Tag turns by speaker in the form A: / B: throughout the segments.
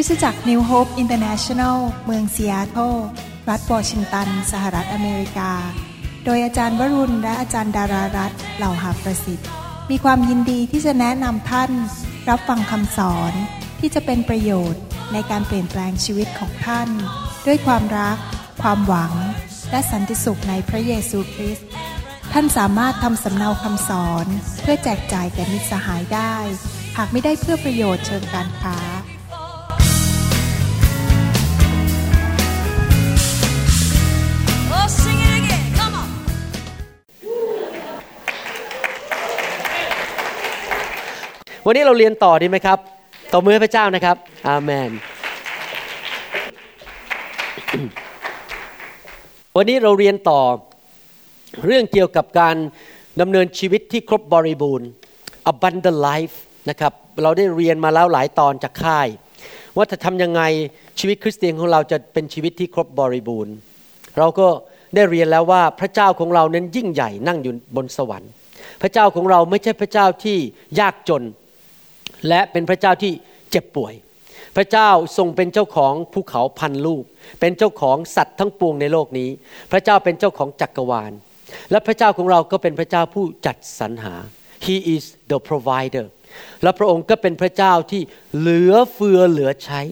A: คริสตจักร New Hope International เมืองซีแอตเทิลรัฐวอชิงตัน สหรัฐอเมริกา โดยอาจารย์วรุณและอาจารย์ดารารัตเหล่าหาประสิทธิ์ มีความยินดีที่จะแนะนำท่านรับฟังคำสอนที่จะเป็นประโยชน์ในการเปลี่ยนแปลงชีวิตของท่าน ด้วยความรัก ความหวัง และสันติสุขในพระเยซูคริสต์ท่านสามารถทำสำเนาคำสอน เพื่อแจกจ่ายแก่มิตรสหายได้ หากไม่ได้เพื่อประโยชน์เชิงการค้า
B: วันนี้เราเรียนต่อดีไหมครับต่อมือให้พระเจ้านะครับ อาเมน วันนี้เราเรียนต่อเรื่องเกี่ยวกับการดำเนินชีวิตที่ครบบริบูรณ์ abundant life นะครับ เราได้เรียนมาแล้วหลายตอนจากค่าย ว่าจะทำยังไงชีวิตคริสเตียนของเราจะเป็นชีวิตที่ครบบริบูรณ์ เราก็ได้เรียนแล้วว่าพระเจ้าของเรานั้นยิ่งใหญ่นั่งอยู่บนสวรรค์ พระเจ้าของเราไม่ใช่พระเจ้าที่ยากจน และเป็นพระเจ้าที่เจ็บป่วย พระเจ้าทรงเป็นเจ้าของภูเขาพันลูก เป็นเจ้าของสัตว์ทั้งปวงในโลกนี้ พระเจ้าเป็นเจ้าของจักรวาล และพระเจ้าของเราก็เป็นพระเจ้าผู้จัดสรรหา He is the provider และพระองค์ก็เป็นพระเจ้าที่เหลือเฟือเหลือใช้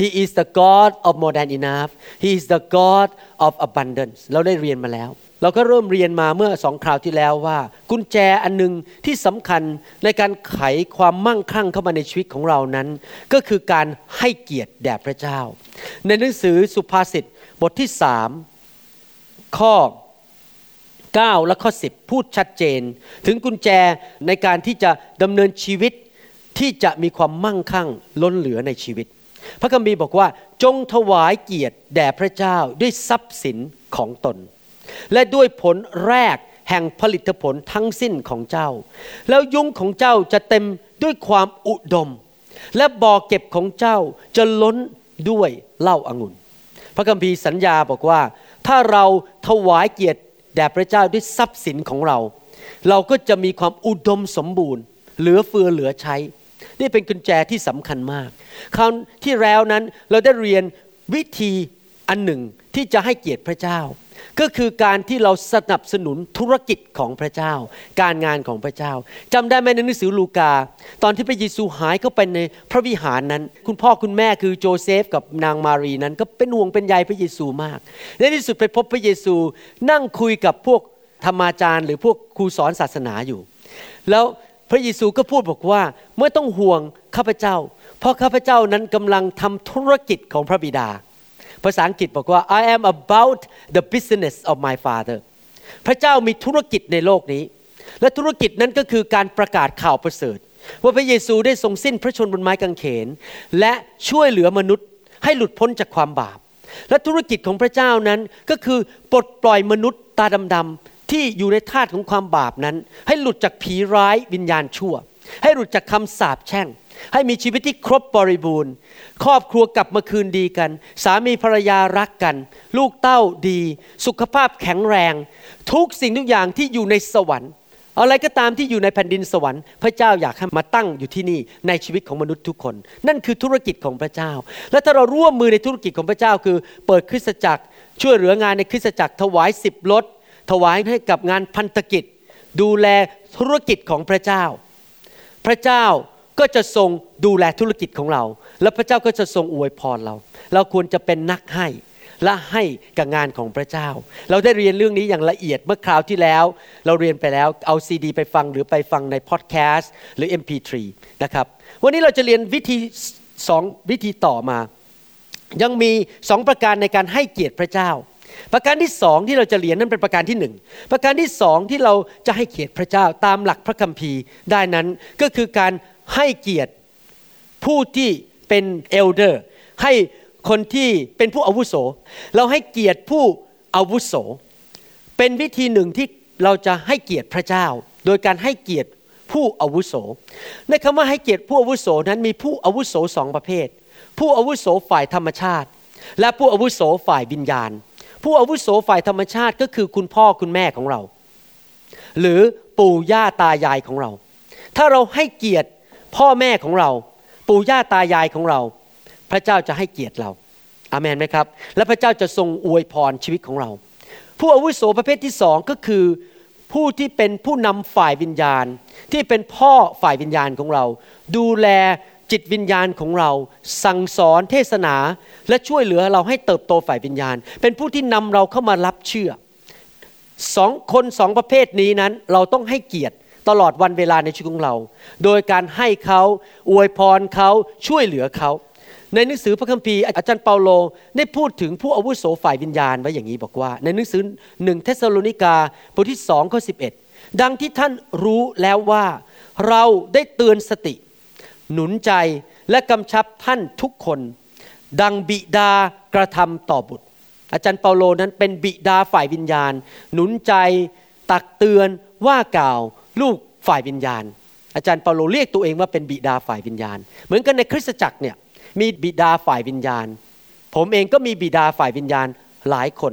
B: He is the God of more than enough He is the God of abundance เราได้เรียนมาแล้ว เราก็เริ่มเรียนมาเมื่อสองคราวที่แล้วว่า กุญแจอันหนึ่งที่สำคัญในการไขความมั่งคั่งเข้ามาในชีวิตของเรานั้น ก็คือการให้เกียรติแด่พระเจ้า ในหนังสือสุภาษิตบทที่สามข้อ 9 และข้อ 10 พูดชัดเจน ถึงกุญแจในการที่จะดำเนินชีวิตที่จะมีความมั่งคั่งล้นเหลือในชีวิต พระคัมภีร์บอกว่าจงถวายเกียรติแด่พระเจ้าด้วยทรัพย์สินของตน และด้วยผลแรกแห่งผลิตผลทั้งสิ้นของเจ้า แล้วยุ้งของเจ้าจะเต็มด้วยความอุดม และบ่อเก็บของเจ้าจะล้นด้วยเหล้าอางุ่น พระคัมภีร์สัญญาบอกว่า ถ้าเราถวายเกียรติแด่พระเจ้าด้วยทรัพย์สินของเรา เราก็จะมีความอุดมสมบูรณ์ เหลือเฟือเหลือใช้ นี่เป็นกุญแจที่สำคัญมาก คราวที่แล้วนั้นเราได้เรียนวิธีอันหนึ่งที่จะให้เกียรติพระเจ้า ก็คือการที่เราสนับสนุนธุรกิจของพระเจ้า การงานของพระเจ้าจำได้ไหมในหนังสือลูกา ตอนที่พระเยซูหายเข้าไปในพระวิหารนั้น คุณพ่อคุณแม่คือโจเซฟกับนางมารีนั้น ก็เป็นห่วงเป็นใยพระเยซูมากในที่สุดไปพบพระเยซูนั่งคุยกับพวกธรรมาจารย์ หรือพวกครูสอนศาสนาอยู่ แล้วพระเยซูก็พูดบอกว่าไม่ต้องห่วงข้าพเจ้า เพราะข้าพเจ้านั้นกำลังทำธุรกิจของพระบิดา ภาษาอังกฤษบอกว่า I am about the business of my father พระเจ้ามีธุรกิจในโลกนี้ และธุรกิจนั้นก็คือการประกาศข่าวประเสริฐ ว่าพระเยซูได้ทรงสิ้นพระชนม์บนไม้กางเขน และช่วยเหลือมนุษย์ ให้หลุดพ้นจากความบาป และธุรกิจของพระเจ้านั้นก็คือปลดปล่อยมนุษย์ตาดำๆที่อยู่ในทาสของความบาปนั้น ให้หลุดจากผีร้ายวิญญาณชั่ว ให้หลุดจากคำสาปแช่ง ให้มีชีวิตที่ครบบริบูรณ์ ครอบครัวกลับมาคืนดีกัน สามีภรรยารักกัน ลูกเต้าดี สุขภาพแข็งแรง ทุกสิ่งทุกอย่างที่อยู่ในสวรรค์ อะไรก็ตามที่อยู่ในแผ่นดินสวรรค์ พระเจ้าอยากให้มาตั้งอยู่ที่นี่ในชีวิตของมนุษย์ทุกคน นั่นคือธุรกิจของพระเจ้า และถ้าเราร่วมมือในธุรกิจของพระเจ้า คือ เปิดคริสตจักร ช่วยเหลืองานในคริสตจักรถวายสิบรถถวายให้กับงานพันธกิจ ดูแลธุรกิจของพระเจ้า พระเจ้า ก็จะทรงดูแลธุรกิจของเรา และพระเจ้าก็จะทรงอวยพรเรา เราควรจะเป็นนักให้และให้กับงานของพระเจ้า เราได้เรียนเรื่องนี้อย่างละเอียดเมื่อคราวที่แล้ว เราเรียนไปแล้วเอาซีดี ไปฟังหรือไปฟังในพอดแคสต์หรือ MP3 นะครับ วันนี้เราจะเรียนวิธีสองวิธีต่อมา ยังมีสองประการในการให้เกียรติพระเจ้า ประการที่สองที่เราจะเรียนนั่นเป็นประการที่หนึ่งประการที่สองที่เราจะให้เกียรติพระเจ้าตามหลักพระคัมภีร์ได้นั้นก็คือการ ให้เกียรติผู้ที่เป็นเอลเดอร์ ให้คนที่เป็นผู้อาวุโส เราให้เกียรติผู้อาวุโส เป็นวิธีหนึ่งที่เราจะให้เกียรติพระเจ้า โดยการให้เกียรติผู้อาวุโส ในคำว่าให้เกียรติผู้อาวุโสนั้นมีผู้อาวุโสสองประเภท ผู้อาวุโสฝ่ายธรรมชาติ และผู้อาวุโสฝ่ายวิญญาณ ผู้อาวุโสฝ่ายธรรมชาติก็คือคุณพ่อคุณแม่ของเรา หรือปู่ย่าตายายของเรา ถ้าเราให้เกียรติ พ่อแม่ของเรา ปู่ย่าตายายของเรา พระเจ้าจะให้เกียรติเราอาเมนไหมครับ และพระเจ้าจะทรงอวยพรชีวิตของเรา ผู้อาวุโสประเภทที่สองก็คือผู้ที่เป็นผู้นำฝ่ายวิญญาณ ที่เป็นพ่อฝ่ายวิญญาณของเรา ดูแลจิตวิญญาณของเรา สั่งสอนเทศนาและช่วยเหลือเราให้เติบโตฝ่ายวิญญาณ เป็นผู้ที่นำเราเข้ามารับเชื่อสองคนสองประเภทนี้นั้นเราต้องให้เกียรติ ตลอดวันเวลาในชีวิตของเรา โดยการให้เขาอวยพรเขาช่วยเหลือเขา ในหนังสือพระคัมภีร์อาจารย์เปาโลได้พูดถึงผู้อาวุโสฝ่ายวิญญาณไว้อย่างนี้บอกว่า ในหนังสือหนึ่งเทสโลนิกาบทที่สองข้อสิดังที่ท่านรู้แล้วว่าเราได้เตือนสติ หนุนใจและกำชับท่านทุกคน ดังบิดากระทำต่อบุตร อาจารย์เปาโลนั้นเป็นบิดาฝ่ายวิญญาณ หนุนใจ ตักเตือนว่ากล่าว ลูกฝ่ายวิญญาณ อาจารย์เปาโลเรียกตัวเองว่าเป็นบิดาฝ่ายวิญญาณ เหมือนกันในคริสตจักรเนี่ยมีบิดาฝ่ายวิญญาณ ผมเองก็มีบิดาฝ่ายวิญญาณหลายคน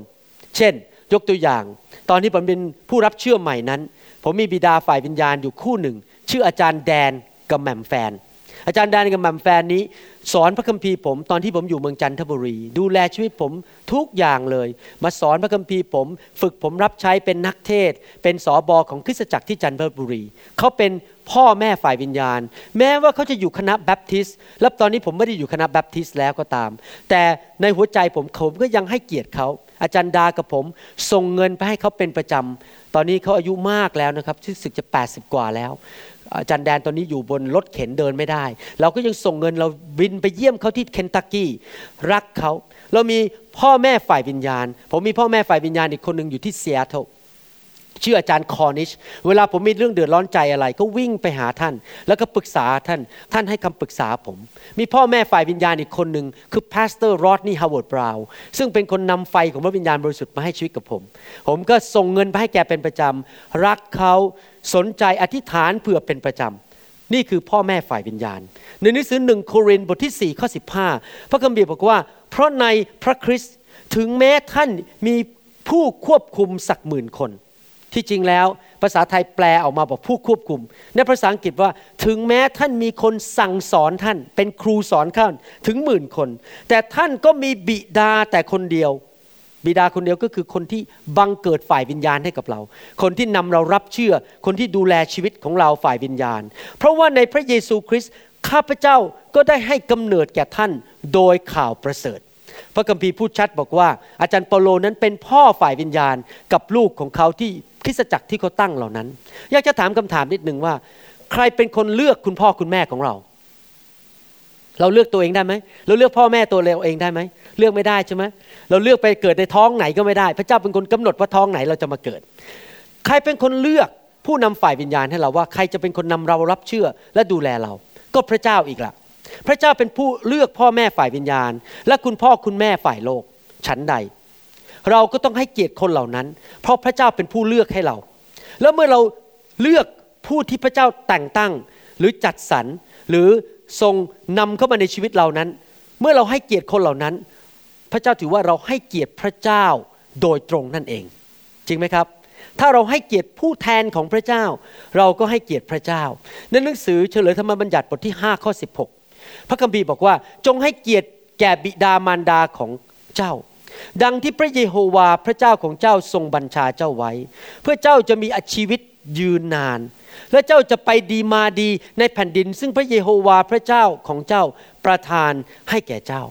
B: เช่น ยกตัวอย่าง ตอนที่ผมเป็นผู้รับเชื่อใหม่นั้น ผมมีบิดาฝ่ายวิญญาณอยู่คู่หนึ่ง ชื่ออาจารย์แดนกับแหม่มแฟน อาจารย์แดนกับแหม่มแฟนนี้ สอนพระคัมภีร์ผม ตอนที่ผมอยู่เมืองจันทบุรี ดูแลชีวิตผมทุกอย่างเลย มาสอนพระคัมภีร์ผม ฝึกผมรับใช้เป็นนักเทศ เป็นสอบอของคริสตจักรที่จันทบุรี เขาเป็น พ่อแม่ฝ่ายวิญญาณ แม้ว่าเขาจะอยู่คณะแบปทิสต์และตอนนี้ผมไม่ได้อยู่คณะแบปทิสต์แล้วก็ตาม แต่ในหัวใจผมผมก็ยังให้เกียรติเขา อาจารย์ดากับผมส่งเงินไปให้เขาเป็นประจำตอนนี้เขาอายุมากแล้วนะครับที่สึกจะ 80 กว่าแล้ว อาจารย์แดนตอนนี้อยู่บนรถเข็นเดินไม่ได้ เราก็ยังส่งเงินเราบินไปเยี่ยมเขาที่เคนตักกี้รักเขาเรามีพ่อแม่ฝ่ายวิญญาณ ผมมีพ่อแม่ฝ่ายวิญญาณอีกคนหนึ่งอยู่ที่เซียโตร ชื่ออาจารย์คอนิช เวลาผมมีเรื่องเดือดร้อนใจอะไร ก็วิ่งไปหาท่าน แล้วก็ปรึกษาท่าน ท่านให้คำปรึกษาผม มีพ่อแม่ฝ่ายวิญญาณอีกคนหนึ่งคือ Pastor Rodney Howard-Browne ซึ่งเป็นคนนำไฟของพระวิญญาณบริสุทธิ์มาให้ชีวิตกับผม ผมก็ส่งเงินไปให้แกเป็นประจำรักเขาสนใจอธิษฐานเผื่อเป็นประจำนี่คือพ่อแม่ฝ่ายวิญญาณ ในหนังสือหนึ่งโครินธ์บทที่ 4 ข้อ 15 พระคัมภีร์บอกว่า เพราะในพระคริสต์ถึงแม้ท่านมีผู้ควบคุมสักหมื่นคน ที่จริงแล้วภาษาไทยแปลออกมาบอกผู้ควบคุม ในภาษาอังกฤษว่าถึงแม้ท่านมีคนสั่งสอนท่าน เป็นครูสอนข้าถึงหมื่นคน แต่ท่านก็มีบิดาแต่คนเดียว บิดาคนเดียวก็คือคนที่บังเกิดฝ่ายวิญญาณให้กับเรา คนที่นำเรารับเชื่อ คนที่ดูแลชีวิตของเราฝ่ายวิญญาณ เพราะว่าในพระเยซูคริสต์ข้าพเจ้าก็ได้ให้กำเนิดแก่ท่านโดยข่าวประเสริฐพระคัมภีร์พูดชัดบอกว่า อาจารย์เปโลนั้นเป็นพ่อฝ่ายวิญญาณกับลูกของเขาที่ คริสตจักรที่เขาตั้งเหล่านั้น อยากจะถามคำถามนิดหนึ่งว่า ใครเป็นคนเลือกคุณพ่อคุณแม่ของเรา เราเลือกตัวเองได้ไหมเราเลือกพ่อแม่ตัวเราเองได้ไหมเลือกไม่ได้ใช่ไหมเราเลือกไปเกิดในท้องไหนก็ไม่ได้ พระเจ้าเป็นคนกำหนดว่าท้องไหนเราจะมาเกิด ใครเป็นคนเลือกผู้นำฝ่ายวิญญาณให้เราว่า ใครจะเป็นคนนำเรารับเชื่อและดูแลเรา ก็พระเจ้าอีกละพระเจ้าเป็นผู้เลือกพ่อแม่ฝ่ายวิญญาณ และคุณพ่อคุณแม่ฝ่ายโลกชั้นใด เราก็ต้องให้เกียรติคนเหล่านั้น เพราะพระเจ้าเป็นผู้เลือกให้เรา แล้วเมื่อเราเลือกผู้ที่พระเจ้าแต่งตั้ง หรือจัดสรรหรือทรงนำเข้ามาในชีวิตเรานั้น เมื่อเราให้เกียรติคนเหล่านั้น พระเจ้าถือว่าเราให้เกียรติพระเจ้าโดยตรงนั่นเอง จริงไหมครับ ถ้าเราให้เกียรติผู้แทนของพระเจ้า เราก็ให้เกียรติพระเจ้า ในหนังสือเฉลยธรรมบัญญัติบทที่5ข้อ16 พระคัมภีร์บอกว่าจงให้เกียรติแก่บิดามารดาของเจ้า ดังที่พระเยโฮวาพระเจ้าของเจ้าทรงบัญชาเจ้าไว้ เพื่อเจ้าจะมีชีวิตยืนนาน และเจ้าจะไปดีมาดีในแผ่นดิน ซึ่งพระเยโฮวาพระเจ้าของเจ้าประทานให้แก่เจ้า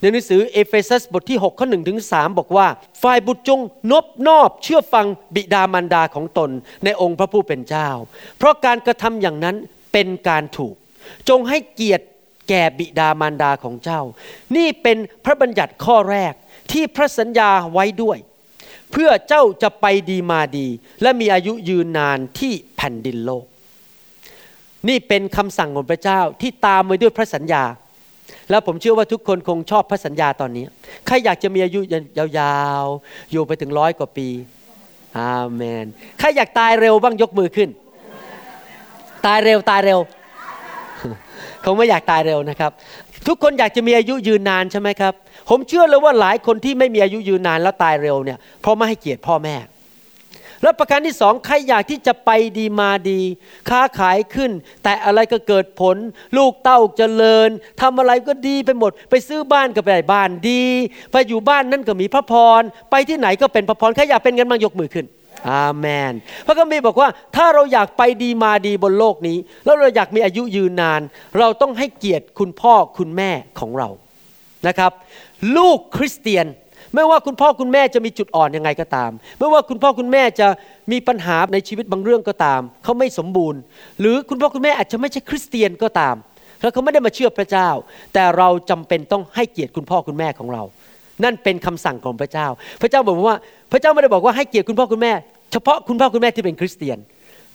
B: ในหนังสือเอเฟซัสบทที่ 6 ข้อ1ถึง3บอกว่า ฝ่ายบุตรจงนบนอบเชื่อฟังบิดามารดาของตนในองค์พระผู้เป็นเจ้า เพราะการกระทำอย่างนั้นเป็นการถูก จงให้เกียรติแก่บิดามารดาของเจ้า นี่เป็นพระบัญญัติข้อแรก ที่พระสัญญาไว้ด้วย เพื่อเจ้าจะไปดีมาดี และมีอายุยืนนานที่แผ่นดินโลก นี่เป็นคำสั่งของพระเจ้าที่ตามมาด้วยพระสัญญา แล้วผมเชื่อว่าทุกคนคงชอบพระสัญญาตอนนี้ใครอยากจะมีอายุยาวๆ อยู่ไปถึงร้อยกว่าปีอาเมนใครอยากตายเร็วบ้างยกมือขึ้น ตายเร็วตายเร็วคงไม่อยากตายเร็วนะครับ ทุกคนอยากจะมีอายุยืนนานใช่ไหมครับ ผมเชื่อเลยว่าหลายคนที่ไม่มีอายุยืนนานแล้วตายเร็วเนี่ยเพราะไม่ให้เกียรติพ่อแม่ และประการที่สองใครอยากที่จะไปดีมาดี ค้าขายขึ้น แต่อะไรก็เกิดผล ลูกเต้าเจริญทำอะไรก็ดีไปหมด ไปซื้อบ้านก็ไปได้บ้านดี ไปอยู่บ้านนั่นก็มีพระพร ไปที่ไหนก็เป็นพระพรใครอยากเป็นกันบ้างยกมือขึ้นอาเมน พระคัมภีร์บอกว่าถ้าเราอยากไปดีมาดีบนโลกนี้ แล้วเราอยากมีอายุยืนนาน เราต้องให้เกียรติคุณพ่อคุณแม่ของเรานะครับ ลูกคริสเตียน ไม่ว่าคุณพ่อคุณแม่จะมีจุดอ่อนยังไงก็ตาม ไม่ว่าคุณพ่อคุณแม่จะมีปัญหาในชีวิตบางเรื่องก็ตาม เขาไม่สมบูรณ์ หรือคุณพ่อคุณแม่อาจจะไม่ใช่คริสเตียนก็ตามแล้วเขาไม่ได้มาเชื่อพระเจ้า แต่เราจำเป็นต้องให้เกียรติคุณพ่อคุณแม่ของเรา นั่นเป็นคำสั่งของพระเจ้า พระเจ้าบอกว่า พระเจ้าไม่ได้บอกว่าให้เกียรติคุณพ่อคุณแม่ เฉพาะคุณพ่อคุณแม่ที่เป็นคริสเตียน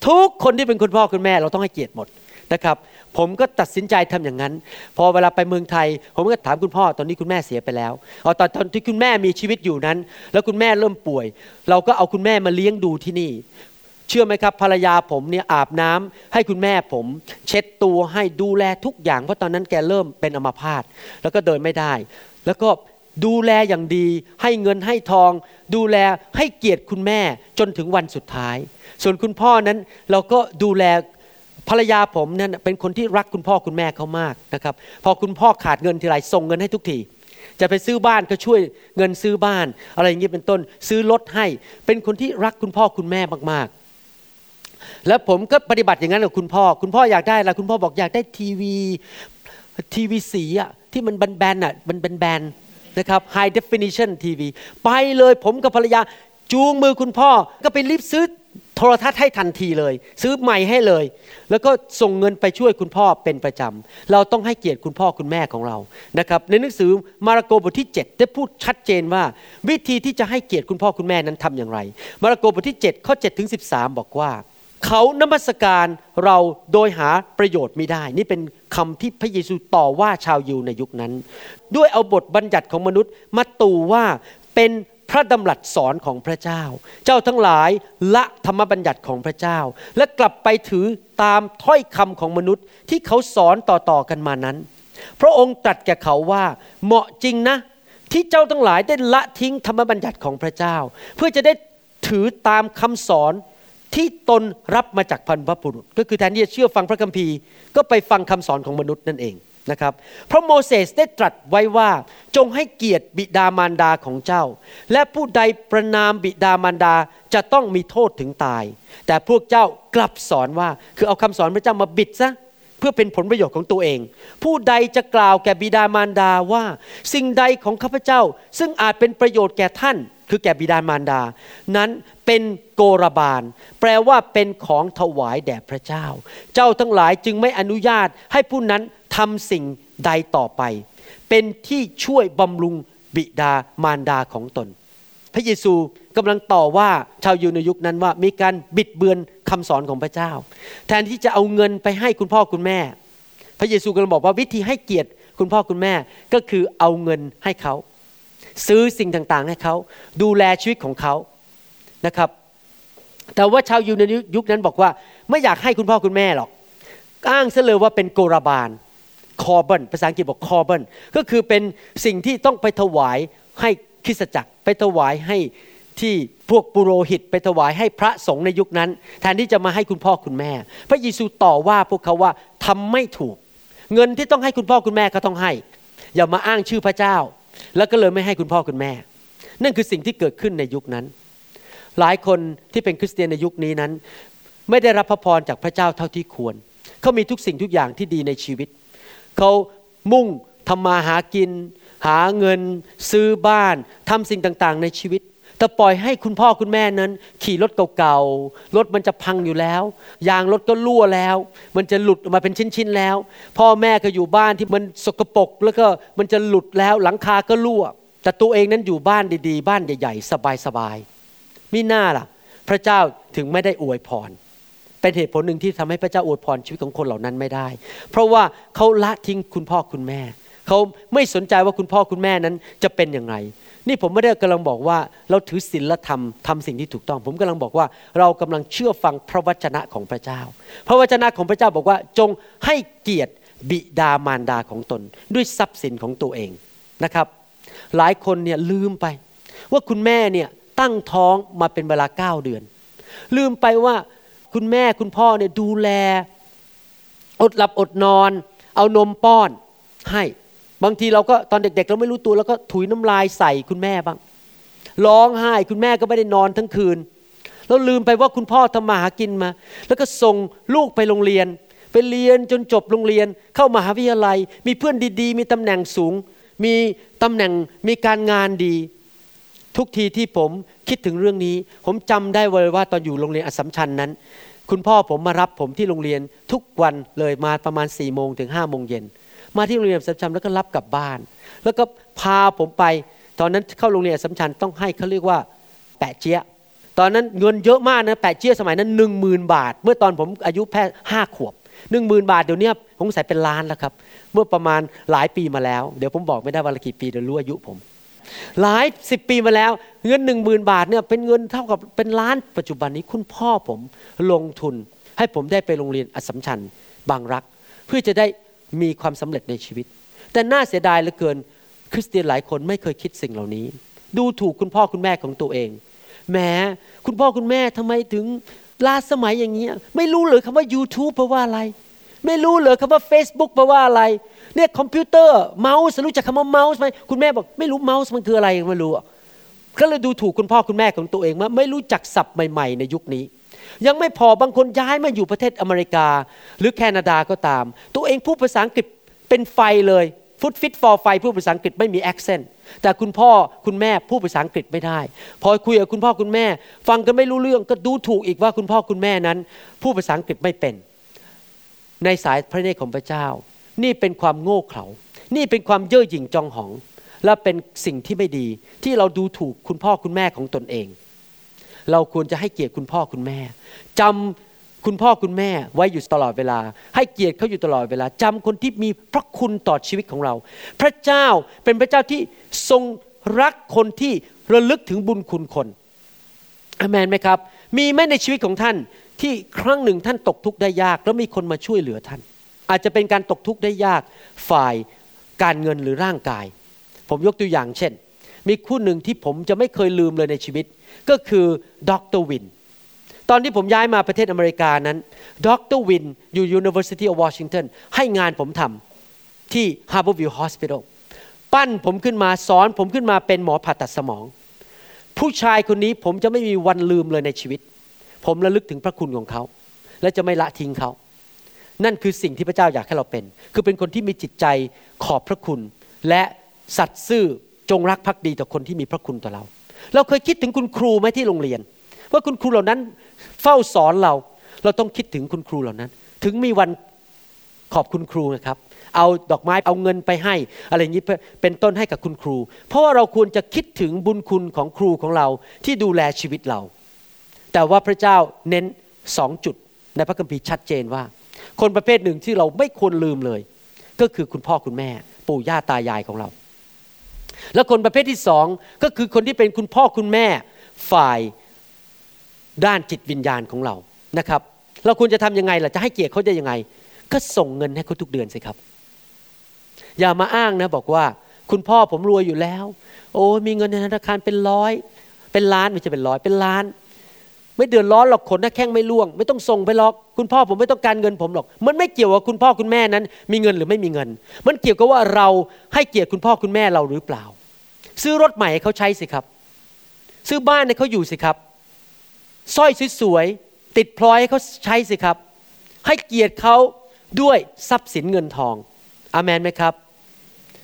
B: ทุกคนที่เป็นคุณพ่อคุณแม่เราต้องให้เกียรติหมดนะครับ ผมก็ตัดสินใจทำอย่างนั้น พอเวลาไปเมืองไทย ผมก็ถามคุณพ่อตอนนี้คุณแม่เสียไปแล้วเอาตอนตอนที่คุณแม่มีชีวิตอยู่นั้น แล้วคุณแม่เริ่มป่วย เราก็เอาคุณแม่มาเลี้ยงดูที่นี่ เชื่อไหมครับภรรยาผมเนี่ยอาบน้ำให้คุณแม่ผม เช็ดตัวให้ดูแลทุกอย่างเพราะตอนนั้นแกเริ่มเป็นอัมพาตแล้วก็เดินไม่ได้ แล้วก็ดูแลอย่างดี ให้เงินให้ทอง ดูแลให้เกียรติคุณแม่จนถึงวันสุดท้าย ส่วนคุณพ่อนั้นเราก็ดูแล ภรรยาผมนั้นเป็นคนที่รักคุณพ่อคุณแม่เขามากนะครับ พอคุณพ่อขาดเงินทีไรส่งเงินให้ทุกที จะไปซื้อบ้านก็ช่วยเงินซื้อบ้าน อะไรอย่างนี้เป็นต้น ซื้อรถให้ เป็นคนที่รักคุณพ่อคุณแม่มากๆ แล้วผมก็ปฏิบัติอย่างนั้นกับคุณพ่อ คุณพ่ออยากได้อะไรคุณพ่อบอกอยากได้ทีวีทีวีสีอะที่มันแบนๆอะมันแบนๆนะครับ high definition ทีวีไปเลยผมกับภรรยาจูงมือคุณพ่อก็ไปรีบซื้อ โทรทัศน์ให้ทันทีเลย ซื้อใหม่ให้เลย แล้วก็ส่งเงินไปช่วยคุณพ่อเป็นประจำเราต้องให้เกียรติคุณพ่อคุณแม่ของเรานะครับในหนังสือมาระโกบทที่ 7 ได้พูดชัดเจนว่า วิธีที่จะให้เกียรติคุณพ่อคุณแม่นั้นทำอย่างไร มาระโกบทที่ 7 ข้อ7ถึง13 บอกว่า เขานมัสการเราโดยหาประโยชน์ไม่ได้ นี่เป็นคำที่พระเยซูต่อว่าชาวยิวในยุคนั้น ด้วยเอาบทบัญญัติของมนุษย์มาตู่ว่าเป็น พระดำรัสสอนของพระเจ้า เจ้าทั้งหลายละธรรมบัญญัติของพระเจ้า และกลับไปถือตามถ้อยคำของมนุษย์ที่เขาสอนต่อๆกันมานั้น พระองค์ตรัสแก่เขาว่าเหมาะจริงนะ ที่เจ้าทั้งหลายได้ละทิ้งธรรมบัญญัติของพระเจ้า เพื่อจะได้ถือตามคำสอนที่ตนรับมาจากพันพระบุรุษก็คือแทนที่จะเชื่อฟังพระคัมภีร์ ก็ไปฟังคำสอนของมนุษย์นั่นเอง นะครับเพราะโมเสสได้ตรัสไว้ว่าจงให้เกียรติบิดามารดาของเจ้า และผู้ใดประนามบิดามารดาจะต้องมีโทษถึงตาย แต่พวกเจ้ากลับสอนว่าคือเอาคำสอนพระเจ้ามาบิดซะเพื่อเป็นผลประโยชน์ของตัวเอง ผู้ใดจะกล่าวแก่บิดามารดาว่า สิ่งใดของข้าพเจ้า ซึ่งอาจเป็นประโยชน์แก่ท่าน คือแก่บิดามารดา นั้นเป็นโกรบาล แปลว่าเป็นของถวายแด่พระเจ้า เจ้าทั้งหลายจึงไม่อนุญาตให้ผู้นั้นทำสิ่งใดต่อไป เป็นที่ช่วยบำรุงบิดามารดาของตน พระเยซูกำลังต่อว่าชาวยูในยุคนั้นว่ามีการบิดเบือนคำสอนของพระเจ้า แทนที่จะเอาเงินไปให้คุณพ่อคุณแม่ พระเยซูกำลังบอกว่าวิธีให้เกียรติคุณพ่อคุณแม่ก็คือเอาเงินให้เขา ซื้อสิ่งต่างๆ ให้เขาดูแลชีวิตของเขานะครับ แต่ว่าชาวยูในยุคนั้นบอกว่าไม่อยากให้คุณพ่อคุณแม่หรอกอ้างเสเลยว่าเป็นโกรบาลคอร์บันภาษาอังกฤษบอกคอร์บันก็คือเป็นสิ่งที่ต้องไปถวายให้คริสตจักร ไปถวายให้ที่พวกปุโรหิต ไปถวายให้พระสงฆ์ในยุคนั้น แทนที่จะมาให้คุณพ่อคุณแม่ พระเยซูต่อว่าพวกเขาว่าทำไม่ถูก เงินที่ต้องให้คุณพ่อคุณแม่ก็ต้องให้ อย่ามาอ้างชื่อพระเจ้า แล้วก็เลยไม่ให้คุณพ่อคุณแม่ นั่นคือสิ่งที่เกิดขึ้นในยุคนั้น หลายคนที่เป็นคริสเตียนในยุคนี้นั้น ไม่ได้รับพระพรจากพระเจ้าเท่าที่ควร เขามีทุกสิ่งทุกอย่างที่ดีในชีวิต เขามุ่งทำมาหากิน หาเงิน ซื้อบ้านทำสิ่งต่างๆ ในชีวิต แต่ปล่อยให้คุณพ่อคุณแม่นั้น ขี่รถเก่าๆ รถมันจะพังอยู่แล้ว ยางรถก็รั่วแล้ว มันจะหลุดออกมาเป็นชิ้นๆแล้ว พ่อแม่ก็อยู่บ้านที่มันสกปรกแล้วก็มันจะหลุดแล้วหลังคาก็รั่ว แต่ตัวเองนั้นอยู่บ้านดีๆ บ้านใหญ่ๆ สบายๆมิน่าล่ะ พระเจ้าถึงไม่ได้อวยพร เป็นเหตุผลหนึ่งที่ทำให้พระเจ้าอวยพรชีวิตของคนเหล่านั้นไม่ได้ เพราะว่าเขาละทิ้งคุณพ่อคุณแม่ เขาไม่สนใจว่าคุณพ่อคุณแม่นั้นจะเป็นอย่างไร นี่ผมไม่ได้กำลังบอกว่าเราถือศีลธรรมทำสิ่งที่ถูกต้อง ผมกำลังบอกว่า เรากำลังเชื่อฟังพระวจนะของพระเจ้า พระวจนะของพระเจ้าบอกว่าจงให้เกียรติบิดามารดาของตน ด้วยทรัพย์สินของตัวเองนะครับ หลายคนเนี่ยลืมไป ว่าคุณแม่เนี่ยตั้งท้องมาเป็นเวลาเก้าเดือน ลืมไปว่าคุณแม่คุณพ่อเนี่ยดูแล อดหลับอดนอน เอานมป้อนให้ บางทีเราก็ตอนเด็ก ๆ เราไม่รู้ตัวแล้วก็ถุยน้ำลายใส่คุณแม่บ้างร้องไห้คุณแม่ก็ไม่ได้นอนทั้งคืนเราลืมไปว่าคุณพ่อทำมาหากินมา แล้วก็ส่งลูกไปโรงเรียน ไปเรียนจนจบโรงเรียน เข้ามหาวิทยาลัย มีเพื่อนดีๆ มีตำแหน่งสูง มีตำแหน่งมีการงานดี ทุกทีที่ผมคิดถึงเรื่องนี้ ผมจำได้เลยว่าตอนอยู่โรงเรียนอัสสัมชัญนั้น คุณพ่อผมมารับผมที่โรงเรียนทุกวันเลยมาประมาณ4ี่โมงถึงห้าโมงเย็น มาที่โรงเรียนอัสสัมชัญแล้วก็รับกลับบ้าน แล้วก็พาผมไป ตอนนั้นเข้าโรงเรียนอัสสัมชัญต้องให้เขาเรียกว่าแปะเจี๊ยตอนนั้นเงินเยอะมากนะแปะเจี๊ยสมัยนั้นหนึ่งหมื่นบาท เมื่อตอนผมอายุแค่ห้าขวบหนึ่งหมื่นบาทเดี๋ยวนี้ผมใส่เป็นล้านแล้วครับ เมื่อประมาณหลายปีมาแล้ว เดี๋ยวผมบอกไม่ได้ว่าละกี่ปีเดี๋ยวรู้อายุผม หลายสิบปีมาแล้ว เงินหนึ่งหมื่นบาทเนี่ยเป็นเงินเท่ากับเป็นล้านปัจจุบันนี้คุณพ่อผมลงทุน ให้ผมได้ไปโรงเรียนอสสัมชัญบางรัก เพื่อจะได้ มีความสำเร็จในชีวิต แต่น่าเสียดายเหลือเกิน คริสเตียนหลายคนไม่เคยคิดสิ่งเหล่านี้ ดูถูกคุณพ่อคุณแม่ของตัวเองแหมคุณพ่อคุณแม่ทำไมถึงล้าสมัยอย่างนี้ ไม่รู้เลยคำว่า YouTube แปลว่าอะไร ไม่รู้เลยคำว่า Facebook แปลว่าอะไร เนี่ยคอมพิวเตอร์เมาส์รู้จักคำว่าเมาส์ไหมคุณแม่บอกไม่รู้เมาส์มันคืออะไรไม่รู้ก็เลยดูถูกคุณพ่อคุณแม่ของตัวเองว่าไม่รู้จักศัพท์ใหม่ ๆ ในยุคนี้ ยังไม่พอบางคนย้ายมาอยู่ประเทศอเมริกา หรือแคนาดาก็ตาม ตัวเองพูดภาษาอังกฤษเป็นไฟเลยฟุตฟิตฟอร์ไฟพูดภาษาอังกฤษไม่มี accent แต่คุณพ่อคุณแม่พูดภาษาอังกฤษไม่ได้ พอคุยกับคุณพ่อคุณแม่ ฟังกันไม่รู้เรื่องก็ดูถูกอีกว่าคุณพ่อคุณแม่นั้นพูดภาษาอังกฤษไม่เป็น ในสายพระเนตรของพระเจ้า นี่เป็นความโง่เขลา นี่เป็นความเย่อหยิ่งจองหอง และเป็นสิ่งที่ไม่ดีที่เราดูถูกคุณพ่อคุณแม่ของตนเอง เราควรจะให้เกียรติคุณพ่อคุณแม่จำคุณพ่อคุณแม่ไว้อยู่ตลอดเวลา ให้เกียรติเขาอยู่ตลอดเวลาจำคนที่มีพระคุณต่อชีวิตของเรา พระเจ้าเป็นพระเจ้าที่ทรงรักคนที่ระลึกถึงบุญคุณคนอเมนไหมครับ มีไหมในชีวิตของท่านที่ครั้งหนึ่งท่านตกทุกข์ได้ยาก แล้วมีคนมาช่วยเหลือท่าน อาจจะเป็นการตกทุกข์ได้ยากฝ่ายการเงินหรือร่างกาย ผมยกตัวอย่างเช่น มีคู่หนึ่งที่ผมจะไม่เคยลืมเลยในชีวิต ก็คือดรวิน ตอนที่ผมย้ายมาประเทศอเมริกานั้น ดรวินอยู่ University of Washington ให้งานผมทำที่ Harborview Hospital ปั้นผมขึ้นมาสอนผมขึ้นมาเป็นหมอผ่าตัดสมอง ผู้ชายคนนี้ผมจะไม่มีวันลืมเลยในชีวิต ผมระลึกถึงพระคุณของเขา และจะไม่ละทิ้งเขา นั่นคือสิ่งที่พระเจ้าอยากให้เราเป็น คือเป็นคนที่มีจิตใจขอบพระคุณ และสัตย์ซื่อจงรักภักดีต่อคนที่มีพระคุณต่อเรา เราเคยคิดถึงคุณครูไหมที่โรงเรียน ว่าคุณครูเหล่านั้นเฝ้าสอนเรา เราต้องคิดถึงคุณครูเหล่านั้น ถึงมีวันขอบคุณครูนะครับ เอาดอกไม้เอาเงินไปให้ อะไรอย่างนี้เป็นต้นให้กับคุณครู เพราะว่าเราควรจะคิดถึงบุญคุณของครูของเราที่ดูแลชีวิตเรา แต่ว่าพระเจ้าเน้นสองจุดในพระคัมภีร์ชัดเจนว่า คนประเภทหนึ่งที่เราไม่ควรลืมเลย ก็คือคุณพ่อคุณแม่ ปู่ย่าตายายของเรา แล้วคนประเภทที่สองก็คือคนที่เป็นคุณพ่อคุณแม่ฝ่ายด้านจิตวิญญาณของเรานะครับ เราควรจะทำยังไงล่ะจะให้เกียรติเขาได้ยังไง ก็ส่งเงินให้เขาทุกเดือนสิครับ อย่ามาอ้างนะบอกว่า คุณพ่อผมรวยอยู่แล้ว โอ้มีเงินในธนาคารเป็นร้อย เป็นล้านไม่ใช่เป็นร้อยเป็นล้าน ไม่เดือดร้อนหรอกขนหน้าแข้งไม่ล่วง ไม่ต้องส่งไปหรอก คุณพ่อผมไม่ต้องการเงินผมหรอก มันไม่เกี่ยวกับคุณพ่อคุณแม่นั้น มีเงินหรือไม่มีเงิน มันเกี่ยวกับว่าเราให้เกียรติคุณพ่อคุณแม่เราหรือเปล่า ซื้อรถใหม่ให้เขาใช้สิครับ ซื้อบ้านให้เขาอยู่สิครับสร้อยสวยๆติดพลอยให้เขาใช้สิครับ ให้เกียรติเขาด้วยทรัพย์สินเงินทองอามนไหมครับ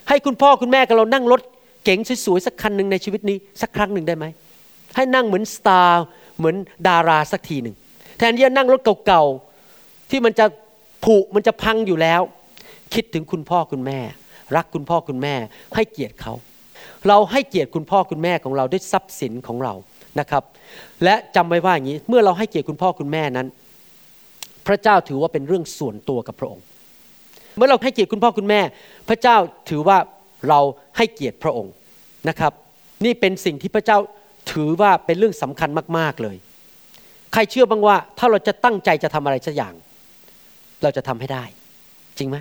B: ให้คุณพ่อคุณแม่กับเรานั่งรถเก๋งสวยๆสักคันหนึ่งในชีวิตนี้ สักครั้งหนึ่งได้ไหมให้นั่งเหมือนสตาร์ เหมือนดาราสักทีหนึ่งแทนที่จะนั่งรถเก่าๆที่มันจะผุมันจะพังอยู่แล้ว คิดถึงคุณพ่อคุณแม่ รักคุณพ่อคุณแม่ ให้เกียรติเขา เราให้เกียรติคุณพ่อคุณแม่ของเราด้วยทรัพย์สินของเรานะครับ และจำไว้ว่าอย่างนี้เมื่อเราให้เกียรติคุณพ่อคุณแม่นั้น พระเจ้าถือว่าเป็นเรื่องส่วนตัวกับพระองค์ เมื่อเราให้เกียรติคุณพ่อคุณแม่ พระเจ้าถือว่าเราให้เกียรติพระองค์นะครับ นี่เป็นสิ่งที่พระเจ้า ถือว่าเป็นเรื่องสำคัญมาก ๆเลย ใครเชื่อบ้างว่า ถ้าเราจะตั้งใจจะทำอะไรสักอย่าง เราจะทำให้ได้ จริงไหม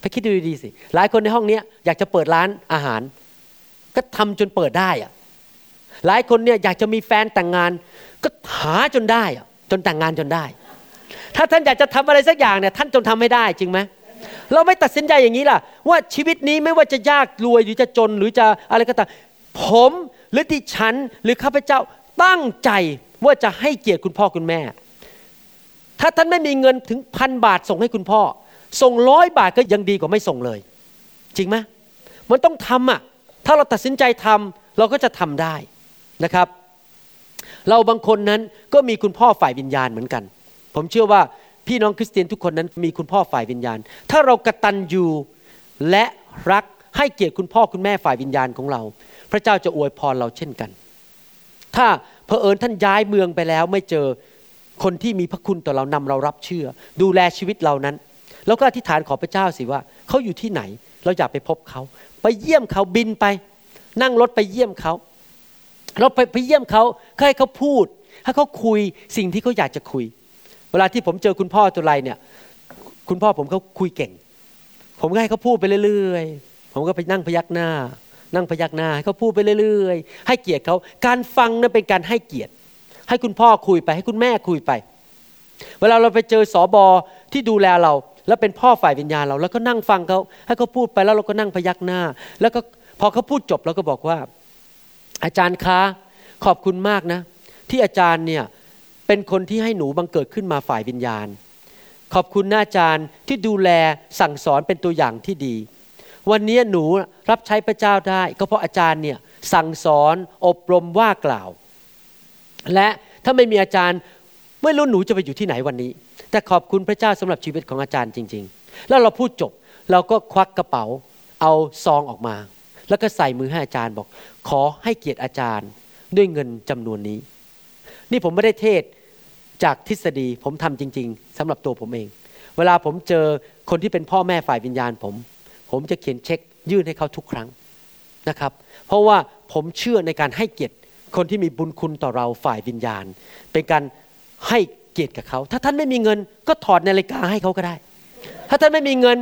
B: ไปคิดดูดีๆสิ หลายคนในห้องนี้อยากจะเปิดร้านอาหาร ก็ทำจนเปิดได้อะหลายคนเนี่ยอยากจะมีแฟนแต่งงาน ก็หาจนได้อะจนแต่งงานจนได้ ถ้าท่านอยากจะทำอะไรสักอย่างเนี่ยท่านจนทำไม่ได้จริงไหมเราไม่ตัดสินใจอย่างนี้ล่ะ ว่าชีวิตนี้ไม่ว่าจะยากรวยหรือจะจนหรือจะอะไรก็ตามผม หรือดิฉันหรือข้าพเจ้าตั้งใจว่าจะให้เกียรติคุณพ่อคุณแม่ ถ้าท่านไม่มีเงินถึงพันบาทส่งให้คุณพ่อ ส่งร้อยบาทก็ยังดีกว่าไม่ส่งเลย จริงไหมมันต้องทำอะ ถ้าเราตัดสินใจทำเราก็จะทำได้นะครับ เราบางคนนั้นก็มีคุณพ่อฝ่ายวิญญาณเหมือนกัน ผมเชื่อว่าพี่น้องคริสเตียนทุกคนนั้นมีคุณพ่อฝ่ายวิญญาณ ถ้าเรากระตันอยู่และรักให้เกียรติคุณพ่อคุณแม่ฝ่ายวิญญาณของเรา ระเจ้าจะอวยพรเราเช่นกัน ถ้าเผอิญท่านย้ายเมืองไปแล้วไม่เจอคนที่มีพระคุณต่อเรานำเรารับเชื่อ ดูแลชีวิตเรานั้นแล้วก็อธิษฐานขอพระเจ้าสิว่าเขาอยู่ที่ไหน เราอยากไปพบเขา ไปเยี่ยมเขาบินไป นั่งรถไปเยี่ยมเขาเราไปไปเยี่ยมเขาให้เขาพูด ให้เขาคุยสิ่งที่เขาอยากจะคุย เวลาที่ผมเจอคุณพ่อตัวไรเนี่ย คุณพ่อผมเขาคุยเก่ง ผมก็ให้เขาพูดไปเรื่อยๆ ผมก็ไปนั่งพยักหน้า นั่งพยักหน้าให้เขาพูดไปเรื่อยๆ ให้เกียรติเขาการฟังนั้นเป็นการให้เกียรติ ให้คุณพ่อคุยไปให้คุณแม่คุยไป เวลาเราไปเจอสอบอที่ดูแลเรา แล้วเป็นพ่อฝ่ายวิญญาณเรา แล้วก็นั่งฟังเขาให้เขาพูดไปแล้วเราก็นั่งพยักหน้า แล้วก็พอเขาพูดจบเราก็บอกว่า อาจารย์คะขอบคุณมากนะ ที่อาจารย์เนี่ยเป็นคนที่ให้หนูบังเกิดขึ้นมาฝ่ายวิญญาณ ขอบคุณนะอาจารย์ที่ดูแลสั่งสอนเป็นตัวอย่างที่ดี วันนี้หนูรับใช้พระเจ้าได้ ก็เพราะอาจารย์เนี่ยสั่งสอนอบรมว่ากล่าว และถ้าไม่มีอาจารย์ไม่รู้หนูจะไปอยู่ที่ไหนวันนี้ แต่ขอบคุณพระเจ้าสำหรับชีวิตของอาจารย์จริง ๆ แล้วเราพูดจบเราก็ควักกระเป๋า เอาซองออกมา แล้วก็ใส่มือให้อาจารย์บอก ขอให้เกียรติอาจารย์ด้วยเงินจำนวนนี้ นี่ผมไม่ได้เทศจากทฤษฎีผมทำจริง ๆสำหรับตัวผมเอง เวลาผมเจอคนที่เป็นพ่อแม่ฝ่ายวิญญาณผม ผมจะเขียนเช็คยื่นให้เขาทุกครั้งนะครับ เพราะว่าผมเชื่อในการให้เกียรติคนที่มีบุญคุณต่อเราฝ่ายวิญญาณ เป็นการให้เกียรติกับเขา ถ้าท่านไม่มีเงินก็ถอดนาฬิกาให้เขาก็ได้ ถ้าท่านไม่มีเงิน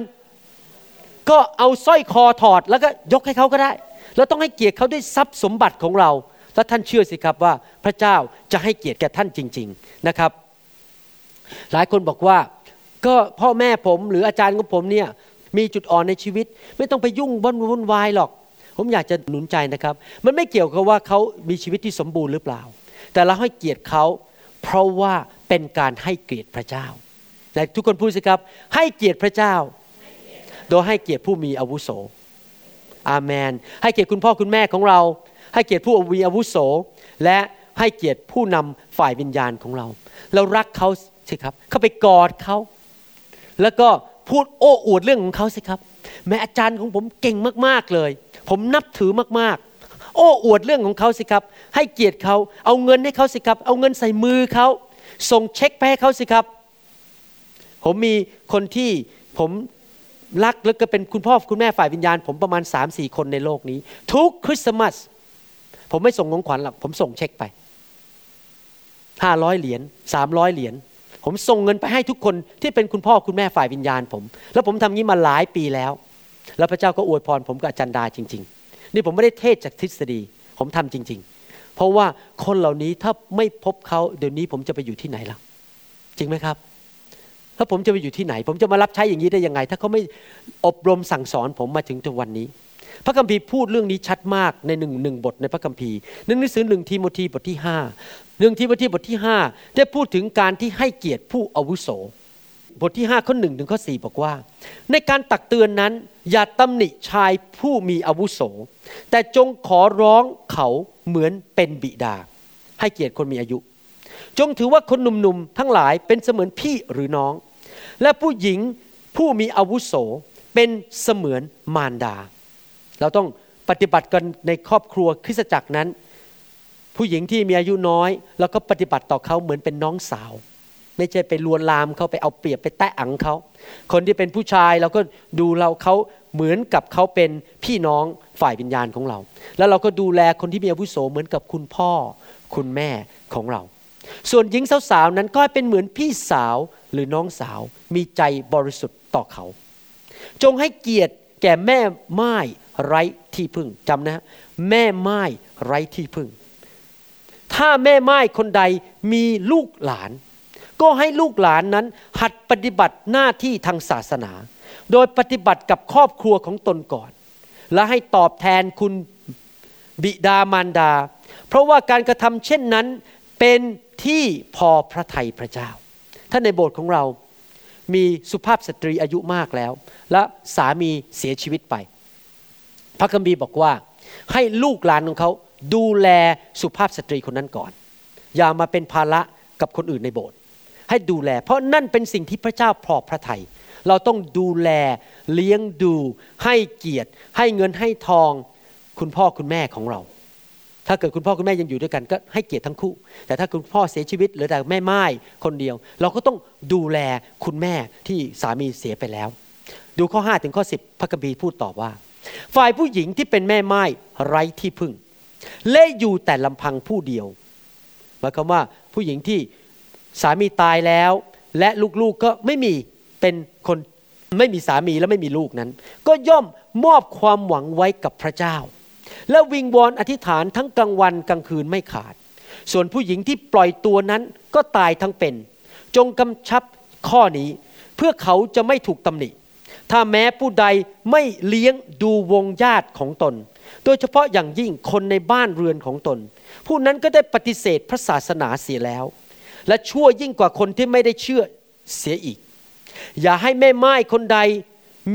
B: ก็เอาสร้อยคอถอดแล้วก็ยกให้เขาก็ได้ เราต้องให้เกียรติเขาด้วยทรัพย์สมบัติของเรา แล้วท่านเชื่อสิครับว่าพระเจ้าจะให้เกียรติแก่ท่านจริง ๆนะครับ หลายคนบอกว่า ก็พ่อแม่ผมหรืออาจารย์ของผมเนี่ย มีจุดอ่อนในชีวิต ไม่ต้องไปยุ่งวุ่นวายหรอก ผมอยากจะหนุนใจนะครับ มันไม่เกี่ยวกับว่าเขามีชีวิตที่สมบูรณ์หรือเปล่า แต่เราให้เกียรติเขาเพราะว่าเป็นการให้เกียรติพระเจ้าแต่ทุกคนพูดสิครับ ให้เกียรติพระเจ้า โดยให้เกียรติผู้มีอาวุโส อาเมน ให้เกียรติคุณพ่อคุณแม่ของเรา ให้เกียรติผู้มีอาวุโส และให้เกียรติผู้นำฝ่ายวิญญาณของเรา เรารักเขาสิครับ เข้าไปกอดเขา แล้วก็ พูดโอ้อวดเรื่องของเขาสิครับ แม่อาจารย์ของผมเก่งมากๆเลย ผมนับถือมากๆ โอ้อวดเรื่องของเขาสิครับ ให้เกียรติเขาเอาเงินให้เขาสิครับ เอาเงินใส่มือเขาส่งเช็คไปให้เขาสิครับ ผมมีคนที่ผมรักแล้วก็เป็นคุณพ่อคุณแม่ฝ่ายวิญญาณ ผมประมาณ3าสี่คนในโลกนี้ ทุกคริสต์มาสผมไม่ส่งของขวัญหรอกผมส่งเช็คไปห้าร้อยเหรียญสามร้อยเหรียญ ผมส่งเงินไปให้ทุกคนที่เป็นคุณพ่อคุณแม่ฝ่ายวิญญาณผม แล้วผมทำงี้มาหลายปีแล้ว แล้วพระเจ้าก็อวยพรผมกับอาจารย์ดาจริง ๆ นี่ผมไม่ได้เทศจากทฤษฎี ผมทำจริง ๆ เพราะว่าคนเหล่านี้ถ้าไม่พบเขาเดี๋ยวนี้ผมจะไปอยู่ที่ไหนล่ะ จริงไหมครับถ้าผมจะไปอยู่ที่ไหน ผมจะมารับใช้อย่างนี้ได้ยังไง ถ้าเขาไม่อบรมสั่งสอนผมมาถึงทุกวันนี้ พระคัมภีร์พูดเรื่องนี้ชัดมากในหนึ่งหนึ่งบทในพระคัมภีร์หนึ่งหนังสือหนึ่งทีโมธีบทที่ห้าหนึ่งทีโมธีบทที่ห้าได้พูดถึงการที่ให้เกียรติผู้อาวุโส บทที่ห้าข้อหนึ่งถึงข้อสี่บอกว่า ในการตักเตือนนั้น อย่าตำหนิชายผู้มีอาวุโส แต่จงขอร้องเขาเหมือนเป็นบิดา ให้เกียรติคนมีอายุ จงถือว่าคนหนุ่มๆทั้งหลายเป็นเสมือนพี่หรือน้อง และผู้หญิงผู้มีอาวุโสเป็นเสมือนมารดา เราต้องปฏิบัติกันในครอบครัวคริสตจักรนั้น ผู้หญิงที่มีอายุน้อยแล้วก็ปฏิบัติต่อเขาเหมือนเป็นน้องสาว ไม่ใช่ไปลวนลามเขาไปเอาเปรียบไปแตะอังเขาคนที่เป็นผู้ชายเราก็ดูเราเขาเหมือนกับเขาเป็นพี่น้องฝ่ายวิญญาณของเรา แล้วเราก็ดูแลคนที่มีอาวุโสเหมือนกับคุณพ่อคุณแม่ของเรา ส่วนหญิงสาวๆนั้นก็เป็นเหมือนพี่สาวหรือน้องสาวมีใจบริสุทธิ์ต่อเขา จงให้เกียรติแก่แม่ไม้ ไร้ที่พึ่งจำนะแม่ไม้ไร้ที่พึ่ง ถ้าแม่ไม้คนใดมีลูกหลาน ก็ให้ลูกหลานนั้นหัดปฏิบัติหน้าที่ทางศาสนา โดยปฏิบัติกับครอบครัวของตนก่อน และให้ตอบแทนคุณบิดามารดา เพราะว่าการกระทำเช่นนั้นเป็นที่พอพระทัยพระเจ้า ท่านในโบสถ์ของเรามีสุภาพสตรีอายุมากแล้ว และสามีเสียชีวิตไป พระคัมภีร์บอกว่า ให้ลูกหลานของเขาดูแลสุภาพสตรีคนนั้นก่อน อย่ามาเป็นภาระกับคนอื่นในโบสถ์ให้ดูแล เพราะนั่นเป็นสิ่งที่พระเจ้าพอพระทยัยเราต้องดูแลเลี้ยงดู ให้เกียรติ ให้เงินให้ทอง คุณพ่อคุณแม่ของเรา ถ้าเกิดคุณพ่อคุณแม่ยังอยู่ด้วยกันก็ให้เกียรติทั้งคู่ แต่ถ้าคุณพ่อเสียชีวิตหลือแต่แม่ไม้คนเดียว เราก็ต้องดูแลคุณแม่ที่สามีเสียไปแล้ว ดูข้อ5ถึงข้อ10พระคัมภีพูดตอบว่า ฝ่ายผู้หญิงที่เป็นแม่ไม้ไร้ที่พึ่ง เล่อยู่แต่ลำพังผู้เดียวหมายความว่าผู้หญิงที่สามีตายแล้ว และลูกๆก็ไม่มีเป็นคนไม่มีสามีและไม่มีลูกนั้น ก็ย่อมมอบความหวังไว้กับพระเจ้า และวิงวอนอธิษฐานทั้งกลางวันกลางคืนไม่ขาด ส่วนผู้หญิงที่ปล่อยตัวนั้นก็ตายทั้งเป็น จงกำชับข้อนี้เพื่อเขาจะไม่ถูกตำหนิ ถ้าแม้ผู้ใดไม่เลี้ยงดูวงญาติของตน โดยเฉพาะอย่างยิ่งคนในบ้านเรือนของตน ผู้นั้นก็ได้ปฏิเสธพระศาสนาเสียแล้ว และชั่วยิ่งกว่าคนที่ไม่ได้เชื่อเสียอีก อย่าให้แม่ไม้คนใด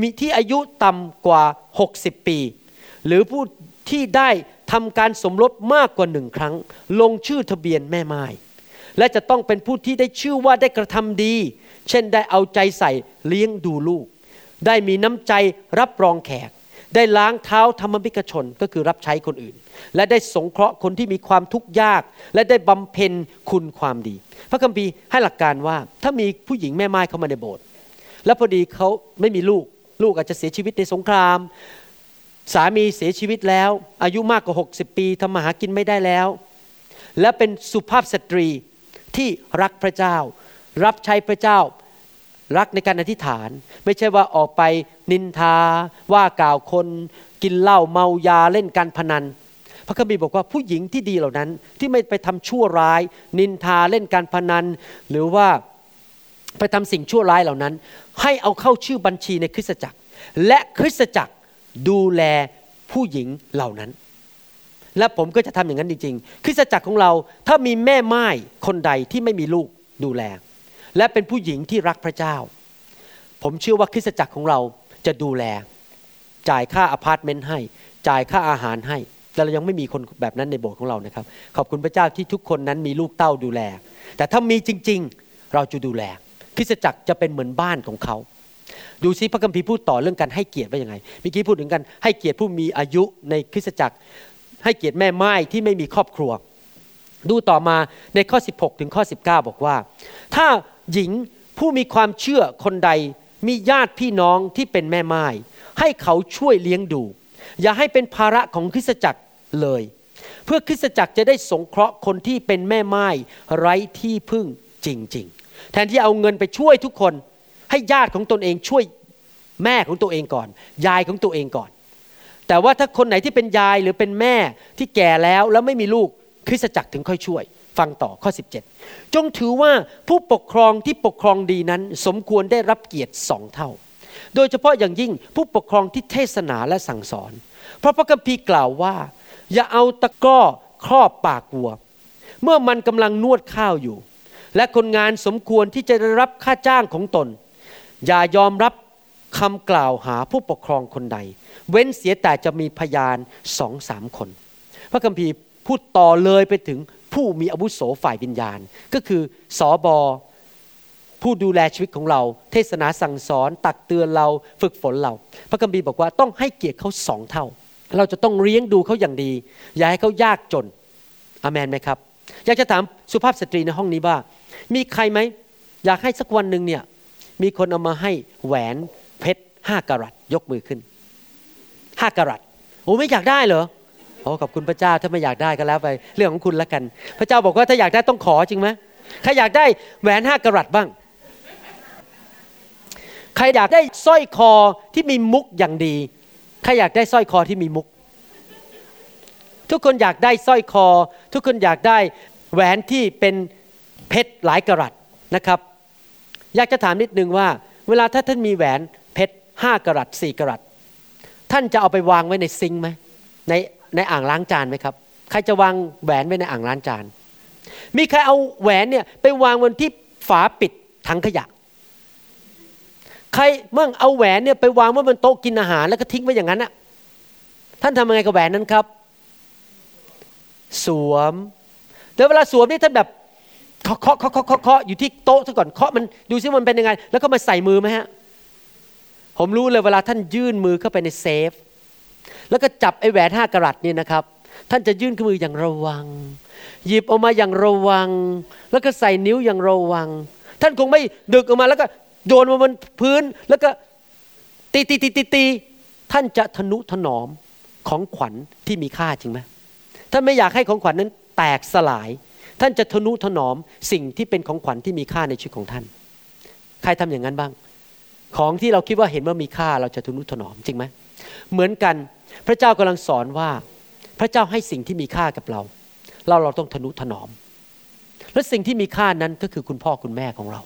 B: มีที่อายุต่ำกว่า 60 ปี หรือผู้ที่ได้ทำการสมรสมากกว่าหนึ่งครั้ง ลงชื่อทะเบียนแม่ไม้และจะต้องเป็นผู้ที่ได้ชื่อว่าได้กระทำดี เช่นได้เอาใจใส่เลี้ยงดูลูก ได้มีน้ำใจรับรองแขก ได้ล้างเท้าธรรมบิกชนก็คือรับใช้คนอื่น และได้สงเคราะห์คนที่มีความทุกข์ยาก และได้บำเพ็ญคุณความดี พระคัมภีร์ให้หลักการว่า ถ้ามีผู้หญิงแม่ไม้เข้ามาในโบสถ์แล้วพอดีเขาไม่มีลูก ลูกอาจจะเสียชีวิตในสงคราม สามีเสียชีวิตแล้ว อายุมากกว่า 60 ปีทำมาหากินไม่ได้แล้ว และเป็นสุภาพสตรีที่รักพระเจ้า รับใช้พระเจ้า รักในการอธิษฐาน ไม่ใช่ว่าออกไปนินทา ว่ากล่าวคน กินเหล้าเมายาเล่นการพนัน พระคัมภีร์บอกว่าผู้หญิงที่ดีเหล่านั้น ที่ไม่ไปทำชั่วร้าย นินทาเล่นการพนัน หรือว่าไปทำสิ่งชั่วร้ายเหล่านั้น ให้เอาเข้าชื่อบัญชีในคริสตจักร และคริสตจักรดูแลผู้หญิงเหล่านั้น และผมก็จะทำอย่างนั้นจริง ๆ คริสตจักรของเราถ้ามีแม่ม่ายคนใดที่ไม่มีลูกดูแล และเป็นผู้หญิงที่รักพระเจ้า ผมเชื่อว่าคริสตจักรของเราจะดูแล จ่ายค่าอพาร์ตเมนต์ให้ จ่ายค่าอาหารให้ แต่เรายังไม่มีคนแบบนั้นในโบสถ์ของเรานะครับ ขอบคุณพระเจ้าที่ทุกคนนั้นมีลูกเต้าดูแล แต่ถ้ามีจริง ๆ เราจะดูแล คริสตจักรจะเป็นเหมือนบ้านของเขา ดูซิพระคัมภีร์พูดต่อเรื่องการให้เกียรติว่ายังไงเมื่อกี้พูดถึงกันให้เกียรติผู้มีอายุในคริสตจักร ให้เกียรติแม่ไม้ที่ไม่มีครอบครัวดูต่อมาในข้อ 16 ถึงข้อ 19 บอกว่า ถ้า หญิงผู้มีความเชื่อคนใดมีญาติพี่น้องที่เป็นแม่ไม้ให้เขาช่วยเลี้ยงดู อย่าให้เป็นภาระของคริสตจักรเลย เพื่อคริสตจักรจะได้สงเคราะห์คนที่เป็นแม่ไม้ไร้ที่พึ่งจริง ๆ แทนที่เอาเงินไปช่วยทุกคน ให้ญาติของตนเองช่วยแม่ของตัวเองก่อน ยายของตัวเองก่อน แต่ว่าถ้าคนไหนที่เป็นยายหรือเป็นแม่ที่แก่แล้วแล้วไม่มีลูกคริสตจักรถึงค่อยช่วย ฟังต่อข้อ 17 จงถือว่าผู้ปกครองที่ปกครองดีนั้น สมควรได้รับเกียรติสองเท่า โดยเฉพาะอย่างยิ่งผู้ปกครองที่เทศนาและสั่งสอน เพราะพระคัมภีร์กล่าวว่า อย่าเอาตะก้อครอบปากวัว เมื่อมันกำลังนวดข้าวอยู่ และคนงานสมควรที่จะได้รับค่าจ้างของตน อย่ายอมรับคำกล่าวหาผู้ปกครองคนใด เว้นเสียแต่จะมีพยานสองสามคน พระคัมภีร์พูดต่อเลยไปถึง ผู้มีอาวุโสฝ่ายวิญญาณ ก็คือสอบอผู้ดูแลชีวิตของเรา เทศนาสั่งสอน ตักเตือนเราฝึกฝนเรา พระคัมภีร์บอกว่าต้องให้เกียรติเขาสองเท่า เราจะต้องเลี้ยงดูเขาอย่างดี อย่าให้เขายากจนอเมนไหมครับ อยากจะถามสุภาพสตรีในห้องนี้ว่า มีใครไหมอยากให้สักวันหนึ่งเนี่ยมีคนเอามาให้แหวนเพชรห้ากะรัตยกมือขึ้นห้ากะรัตโอ้ไม่อยากได้เหรอ อ้ขอบคุณพระเจ้าถ้าไม่อยากได้ก็แล้วไปเรื่องของคุณล้วกัน พระเจ้าบอกว่าถ้าอยากได้ต้องขอจริงไหมใครอยากได้แหวนห้ากะรัตบ้าง ใครอยากได้สร้อยคอที่มีมุกอย่างดี ใครอยากได้สร้อยคอที่มีมุก ทุกคนอยากได้สร้อยคอ ทุกคนอยากได้แหวนที่เป็นเพชรหลายกะรัตนะครับ อยากจะถามนิดนึงว่า เวลาถ้าท่านมีแหวนเพชรห้ากรัตสี่กรัตท่านจะเอาไปวางไว้ในซิงไหมใน ในอ่างล้างจานไหมครับ ใครจะวางแหวนไว้ในอ่างล้างจาน มีใครเอาแหวนเนี่ยไปวางบนที่ฝาปิดถังขยะ ใครมั่งเอาแหวนเนี่ยไปวางไว้บนโต๊ะกินอาหารแล้วก็ทิ้งไว้อย่างนั้นอะท่านทำยังไงกับแหวนนั้นครับ สวมแล้วเวลาสวมนี่ท่านแบบเคาะเคาะเคาะเคาะเคาะอยู่ที่โต๊ะซะก่อนเคาะมันดูซิมันเป็นยังไง แล้วก็มาใส่มือไหมฮะ ผมรู้เลยเวลาท่านยื่นมือเข้าไปในเซฟ แล้วก็จับไอ้แหวนห้ากะรัตนี่นะครับ ท่านจะยื่นขึ้นมืออย่างระวัง หยิบออกมาอย่างระวัง แล้วก็ใส่นิ้วอย่างระวัง ท่านคงไม่ดึงออกมาแล้วก็โยนมาบนพื้นแล้วก็ตีตีตีตีตีท่านจะทะนุถนอมของขวัญที่มีค่าจริงไหมท่านไม่อยากให้ของขวัญนั้นแตกสลาย ท่านจะทะนุถนอมสิ่งที่เป็นของขวัญที่มีค่าในชีวิตของท่าน ใครทำอย่างนั้นบ้าง ของที่เราคิดว่าเห็นว่ามีค่าเราจะทนุถนอมจริงไหม เหมือนกันพระเจ้ากำลังสอนว่า พระเจ้าให้สิ่งที่มีค่ากับเรา เราเราต้องทนุถนอม และสิ่งที่มีค่านั้นก็คือคุณพ่อคุณแม่ของเรา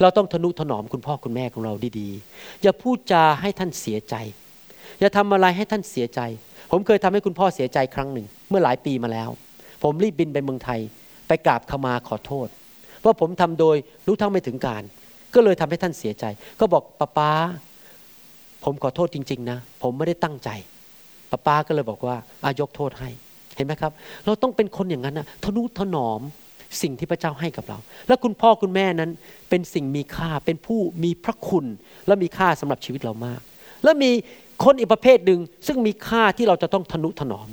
B: เราต้องทนุถนอมคุณพ่อคุณแม่ของเราดีๆ อย่าพูดจาให้ท่านเสียใจ อย่าทำอะไรให้ท่านเสียใจ ผมเคยทำให้คุณพ่อเสียใจครั้งหนึ่ง เมื่อหลายปีมาแล้ว ผมรีบบินไปเมืองไทย ไปกราบขมาขอโทษว่าผมทำโดยรู้เท่าไม่ถึงการ ก็เลยทำให้ท่านเสียใจ ก็บอกป้าป้า ผมขอโทษจริง ๆ นะ ผมไม่ได้ตั้งใจป้าป้าก็เลยบอกว่าอายกโทษให้ เห็นไหมครับ เราต้องเป็นคนอย่างนั้นนะทนุถนอมสิ่งที่พระเจ้าให้กับเรา และคุณพ่อคุณแม่นั้นเป็นสิ่งมีค่า เป็นผู้มีพระคุณ และมีค่าสำหรับชีวิตเรามาก และมีคนอีกประเภทหนึ่งซึ่งมีค่าที่เราจะต้องทนุถนอม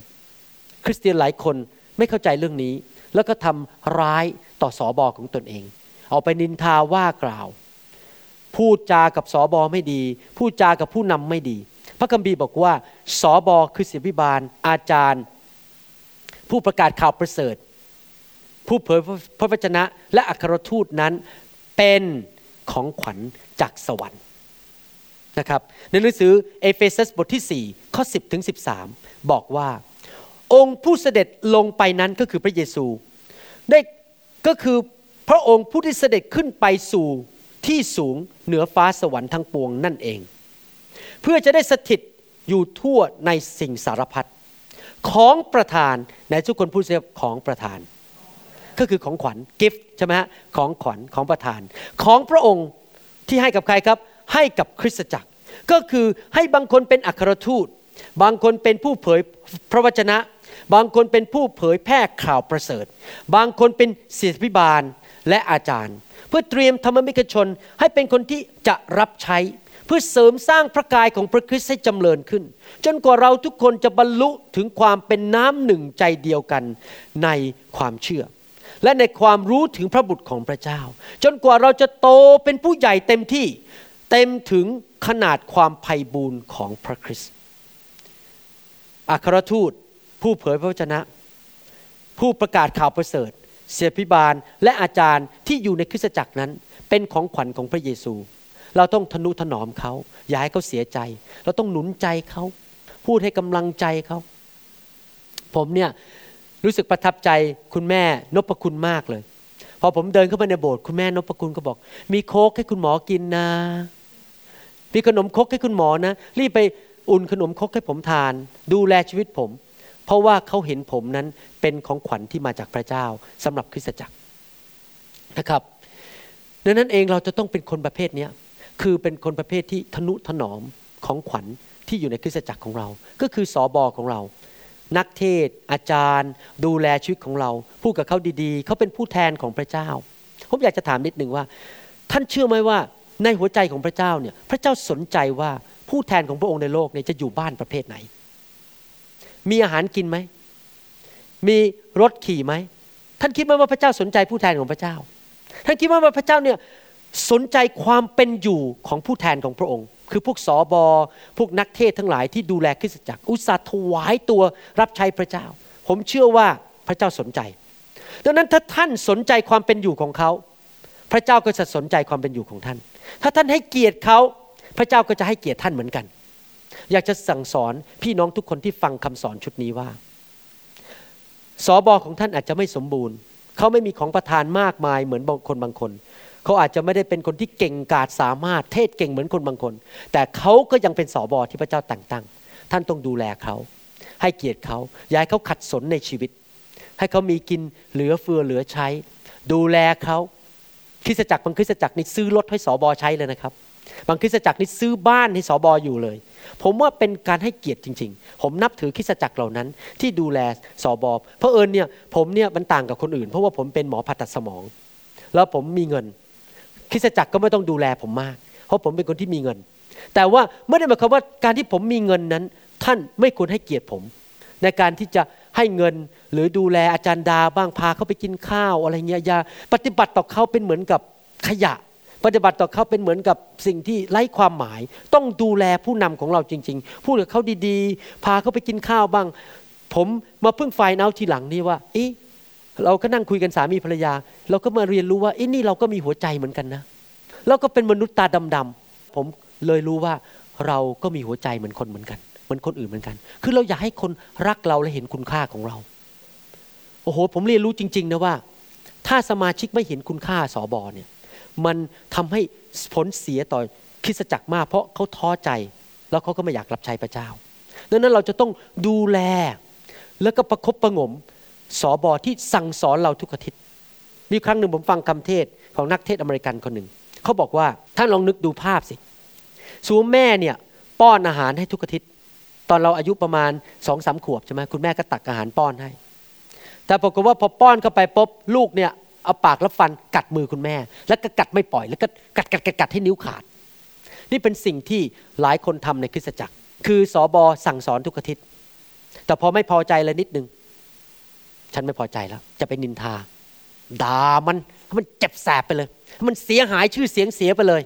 B: คริสเตียนหลายคนไม่เข้าใจเรื่องนี้ แล้วก็ทำร้ายต่อสอบอของตนเอง เอาไปนินทาว่ากล่าว พูดจากับสอบอไม่ดี พูดจากับผู้นำไม่ดี พระคัมภีร์บอกว่าสอบอคือศิบิบาล อาจารย์ ผู้ประกาศข่าวประเสริฐ ผู้เผยพระวจนะ และอัครทูตนั้นเป็นของขวัญจากสวรรค์นะครับในหนังสือเอเฟซัสบทที่ 4 ข้อ 10ถึง13 บอกว่า องค์ผู้เสด็จลงไปนั้นก็คือพระเยซู ได้ก็คือพระองค์ผู้ที่เสด็จขึ้นไปสู่ ที่สูงเหนือฟ้าสวรรค์ทั้งปวงนั่นเอง เพื่อจะได้สถิตอยู่ทั่วในสิ่งสารพัดของประธานในทุกคนพูดเสียของประธาน ก็คือของขวัญกิฟต์ใช่ไหมฮะของขวัญของประธาน ของพระองค์ที่ให้กับใครครับ ให้กับคริสตจักร ก็คือให้บางคนเป็นอัครทูต บางคนเป็นผู้เผยพระวจนะ บางคนเป็นผู้เผยแพร่ข่าวประเสริฐ บางคนเป็นศิษยพิบาลและอาจารย์ เพื่อเตรียมธรรมมิกชนให้เป็นคนที่จะรับใช้ เพื่อเสริมสร้างพระกายของพระคริสต์ให้จำเริญขึ้น จนกว่าเราทุกคนจะบรรลุถึงความเป็นน้ำหนึ่งใจเดียวกันในความเชื่อ และในความรู้ถึงพระบุตรของพระเจ้า จนกว่าเราจะโตเป็นผู้ใหญ่เต็มที่เต็มถึงขนาดความไพ่บูรณ์ของพระคริสต์อัครทูตผู้เผยพระวจนะ ผู้ประกาศข่าวประเสริฐ เสียพิบาลและอาจารย์ที่อยู่ในคริสตจักรนั้น เป็นของขวัญของพระเยซู เราต้องทนุถนอมเขาอย่าให้เขาเสียใจ เราต้องหนุนใจเขา พูดให้กำลังใจเขา ผมเนี่ยรู้สึกประทับใจคุณแม่นพคุณมากเลย พอผมเดินเข้าไปในโบสถ์คุณแม่นพคุณก็บอก มีโค้กให้คุณหมอกินนะมีขนมคกให้คุณหมอนะ รีบไปอุ่นขนมคกให้ผมทาน ดูแลชีวิตผม เพราะว่าเขาเห็นผมนั้นเป็นของขวัญที่มาจากพระเจ้าสำหรับคริสตจักรนะครับดังนั้นเองเราจะต้องเป็นคนประเภทนี้คือเป็นคนประเภทที่ทนุถนอมของขวัญที่อยู่ในคริสตจักรของเรา ก็คือสอบอของเรา นักเทศ อาจารย์ ดูแลชีวิตของเรา พูดกับเขาดีๆ เขาเป็นผู้แทนของพระเจ้า ผมอยากจะถามนิดหนึ่งว่า ท่านเชื่อไหมว่าในหัวใจของพระเจ้าเนี่ยพระเจ้าสนใจว่าผู้แทนของพระองค์ในโลกเนี่ยจะอยู่บ้านประเภทไหน มีอาหารกินไหม มีรถขี่ไหม ท่านคิดไหมว่าพระเจ้าสนใจผู้แทนของพระเจ้า ท่านคิดไหมว่าพระเจ้าเนี่ยสนใจความเป็นอยู่ของผู้แทนของพระองค์ คือพวกสอบอพวกนักเทศทั้งหลายที่ดูแลคริสตจักร อุตส่าห์ถวายตัวรับใช้พระเจ้า ผมเชื่อว่าพระเจ้าสนใจ ดังนั้นถ้าท่านสนใจความเป็นอยู่ของเขา พระเจ้าก็จะสนใจความเป็นอยู่ของท่าน ถ้าท่านให้เกียรติเขา พระเจ้าก็จะให้เกียรติท่านเหมือนกัน อยากจะสั่งสอนพี่น้องทุกคนที่ฟังคำสอนชุดนี้ว่าสอบอของท่านอาจจะไม่สมบูรณ์ เขาไม่มีของประทานมากมายเหมือนบางคนบางคน เขาอาจจะไม่ได้เป็นคนที่เก่งกาจสามารถเทศเก่งเหมือนคนบางคน แต่เขาก็ยังเป็นสอบอที่พระเจ้าแต่งตั้ง ท่านต้องดูแลเขา ให้เกียรติเขาย่าให้เขาขัดสนในชีวิต ให้เขามีกินเหลือเฟือเหลือใช้ ดูแลเขาคริสตจักรบางคริสตจักรนี่ซื้อรถให้สอบอใช้เลยนะครับ บางคริสตจักรนี่ซื้อบ้านให้สอบออยู่เลย ผมว่าเป็นการให้เกียรติจริง ๆ ผมนับถือคริสตจักรเหล่านั้น ที่ดูแลสอบอเพราะเอิญเนี่ยผมเนี่ยมันต่างกับคนอื่น เพราะว่าผมเป็นหมอผ่าตัดสมอง แล้วผมมีเงินคริสตจักรก็ไม่ต้องดูแลผมมาก เพราะผมเป็นคนที่มีเงิน แต่ว่าไม่ได้หมายความว่าการที่ผมมีเงินนั้น ท่านไม่ควรให้เกียรติผม ในการที่จะให้เงินหรือดูแลอาจารย์ดาบ้างพาเขาไปกินข้าวอะไรเงี้ยอย่าปฏิบัติต่อเขาเป็นเหมือนกับขยะ ปฏิบัติต่อเขาเป็นเหมือนกับสิ่งที่ไร้ความหมาย ต้องดูแลผู้นำของเราจริง ๆ พูดกับเขาดีๆ พาเขาไปกินข้าวบ้าง ผมมาเพิ่งไฟน์เอาทีหลังนี่ว่าเอ๊ะเราก็นั่งคุยกันสามีภรรยา เราก็มาเรียนรู้ว่าเอ๊ะนี่เราก็มีหัวใจเหมือนกันนะเราก็เป็นมนุษย์ตาดำๆผมเลยรู้ว่าเราก็มีหัวใจเหมือนคนเหมือนกันเหมือนคนอื่นเหมือนกัน คือเราอยากให้คนรักเราและเห็นคุณค่าของเรา โอ้โห ผมเรียนรู้จริง ๆ นะว่า ถ้าสมาชิกไม่เห็นคุณค่าสอบอเนี่ย มันทำให้ผลเสียต่อคริสจักรมาก เพราะเขาท้อใจ แล้วเขาก็ไม่อยากรับใช้พระเจ้าดังนั้นเราจะต้องดูแลแล้วก็ประคบประงมสอบอที่สั่งสอนเราทุกอาทิตย์ มีครั้งหนึ่งผมฟังคำเทศของนักเทศอเมริกันคนหนึ่งเขาบอกว่าท่านลองนึกดูภาพสิสูแม่เนี่ยป้อนอาหารให้ทุกอาทิตย์ ตอนเราอายุประมาณสองสามขวบใช่ไหมคุณแม่ก็ตักอาหารป้อนให้ แต่ปรากฏว่าพอป้อนเข้าไปปุ๊บลูกเนี่ย เอาปากแล้วฟันกัดมือคุณแม่ แล้วก็กัดไม่ปล่อยแล้วก็กัดกัดกัดกัดให้นิ้วขาด นี่เป็นสิ่งที่หลายคนทำในคริสตจักร คือสอบอสั่งสอนทุกอาทิตย์ แต่พอไม่พอใจเลยนิดนึง ฉันไม่พอใจแล้ว จะไปนินทาด่ามันให้มันเจ็บแสบไปเลยให้มันเสียหายชื่อเสียงเสียไปเลย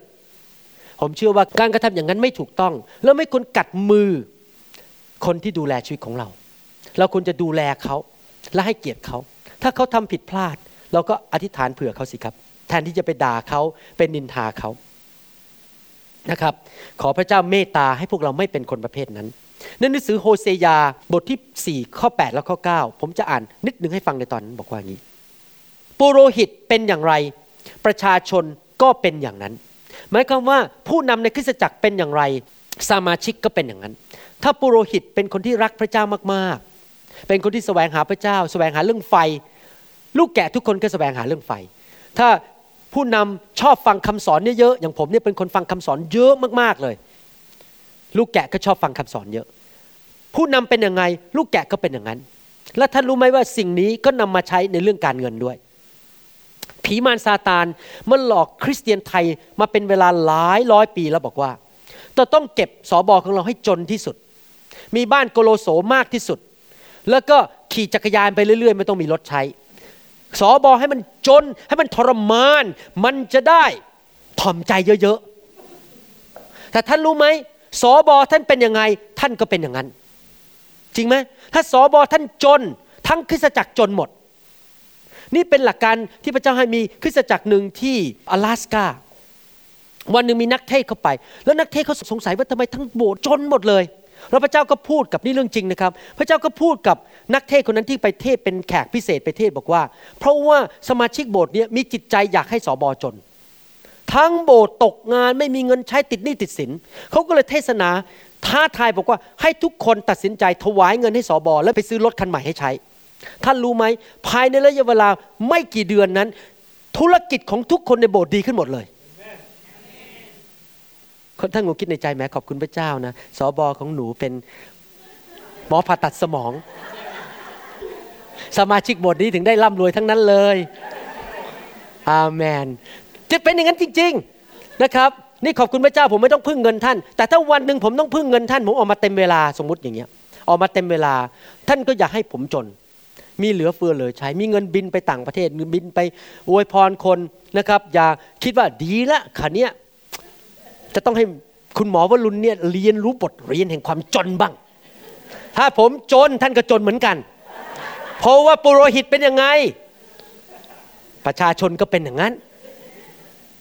B: ผมเชื่อว่าการกระทำอย่างนั้นไม่ถูกต้อง แล้วไม่ควรกัดมือคนที่ดูแลชีวิตของเรา เราควรจะดูแลเขาและให้เกียรติเขา ถ้าเขาทำผิดพลาด เราก็อธิษฐานเผื่อเขาสิครับ แทนที่จะไปด่าเขาเป็นนินทาเขานะครับ ขอพระเจ้าเมตตาให้พวกเราไม่เป็นคนประเภทนั้นในหนังสือโฮเซยาบทที่ 4 ข้อ 8 และข้อ 9 ผมจะอ่านนิดนึงให้ฟังในตอนนั้นบอกว่าอย่างนี้ปุโรหิตเป็นอย่างไร ประชาชนก็เป็นอย่างนั้น หมายความว่าผู้นำในคริสตจักรเป็นอย่างไร สมาชิกก็เป็นอย่างนั้น ถ้าปุโรหิตเป็นคนที่รักพระเจ้ามากๆ เป็นคนที่แสวงหาพระเจ้า แสวงหาเรื่องไฟ ลูกแกะทุกคนก็แสวงหาเรื่องไฟ ถ้าผู้นำชอบฟังคำสอนเยอะๆอย่างผมเนี่ยเป็นคนฟังคำสอนเยอะมากๆเลย ลูกแกะก็ชอบฟังคำสอนเยอะ ผู้นำเป็นยังไง ลูกแกะก็เป็นอย่างนั้น และท่านรู้ไหมว่าสิ่งนี้ก็นำมาใช้ในเรื่องการเงินด้วย ผีมารซาตานมันหลอกคริสเตียนไทยมาเป็นเวลาหลายร้อยปีแล้วบอกว่าเราต้องเก็บสอบอของเราให้จนที่สุด มีบ้านโกโลโสมากที่สุด แล้วก็ขี่จักรยานไปเรื่อยๆ ไม่ต้องมีรถใช้ สอบอให้มันจนให้มันทรมาน มันจะได้ถ่อมใจเยอะๆ แต่ท่านรู้ไหมสอบอท่านเป็นยังไง ท่านก็เป็นอย่างนั้น จริงไหมถ้าสอบอท่านจน ทั้งคริสตจักรจนหมด นี่เป็นหลักการที่พระเจ้าให้มีคริสตจักรหนึ่งที่阿拉สกาวันหนึ่งมีนักเทศเข้าไป แล้วนักเทศเขาสงสัยว่าทำไมทั้งโบสถ์จนหมดเลย แล้วพระเจ้าก็พูดกับนี่เรื่องจริงนะครับ พระเจ้าก็พูดกับนักเทศคนนั้นที่ไปเทศเป็นแขกพิเศษไปเทศบอกว่า เพราะว่าสมาชิกโบสถ์นี้มีจิตใจอยากให้สอบอจน ทั้งโบสถ์ตกงานไม่มีเงินใช้ติดหนี้ติดสินเขาก็เลยเทศนาท้าทายบอกว่าให้ทุกคนตัดสินใจถวายเงินให้สอบอแล้วไปซื้อรถคันใหม่ให้ใช้ ท่านรู้ไหมภายในระยะเวลาไม่กี่เดือนนั้น ธุรกิจของทุกคนในโบสถ์ดีขึ้นหมดเลย คนท่านงงคิดในใจแม้ขอบคุณพระเจ้านะสอบอของหนูเป็นหมอผ่าตัดสมอง สมาชิกบสถ์นี้ถึงได้ร่ำรวยทั้งนั้นเลยอาเมนจะเป็นอย่างนั้นจริง ๆนะครับนี่ขอบคุณพระเจ้าผมไม่ต้องพึ่งเงินท่าน แต่ถ้าวันหนึ่งผมต้องพึ่งเงินท่าน ผมออกมาเต็มเวลาสมมติอย่างเงี้ย ออกมาเต็มเวลา ท่านก็อยากให้ผมจน มีเหลือเฟือเหลือใช้ มีเงินบินไปต่างประเทศบินไปอวยพรคนนะครับ อย่าคิดว่าดีละขันเนี้ย จะต้องให้คุณหมอวรุณเนี่ยเรียนรู้บทเรียนแห่งความจนบ้าง ถ้าผมจนท่านก็จนเหมือนกัน เพราะว่าปุโรหิตเป็นยังไง ประชาชนก็เป็นอย่างนั้น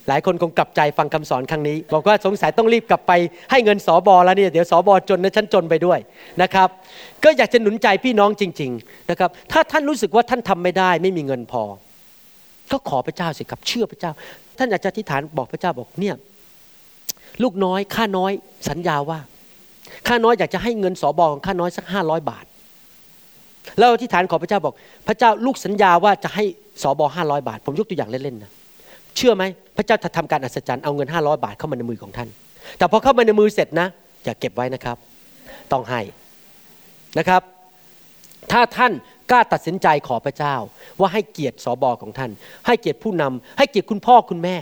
B: หลายคนคงกลับใจฟังคำสอนครั้งนี้ บอกว่าสงสัยต้องรีบกลับไปให้เงินสอบอแล้วเนี่ยเดี๋ยวสอบอจนนะฉันจนไปด้วยนะครับ ก็อยากจะหนุนใจพี่น้องจริง ๆนะครับ ถ้าท่านรู้สึกว่าท่านทำไม่ได้ ไม่มีเงินพอ ก็ขอพระเจ้าสิครับเชื่อพระเจ้า ท่านอาจจะอธิษฐานบอกพระเจ้าบอกเนี่ย ลูกน้อยข้าน้อยสัญญาว่าข้าน้อยอยากจะให้เงินสอบอของข้าน้อยสักห้าร้อยบาท แล้วอธิษฐานขอพระเจ้าบอก พระเจ้าลูกสัญญาว่าจะให้สอบอห้าร้อยบาท ผมยกตัวอย่างเล่นๆนะเชื่อไหมพระเจ้าจะทำการอัศจรรย์เอาเงินห้าร้อยบาทเข้ามาในมือของท่าน แต่พอเข้ามาในมือเสร็จนะอย่าเก็บไว้นะครับ ต้องให้นะครับ ถ้าท่านกล้าตัดสินใจขอพระเจ้า ว่าให้เกียรติสอบอของท่าน ให้เกียรติผู้นำให้เกียรติคุณพ่อคุณแม่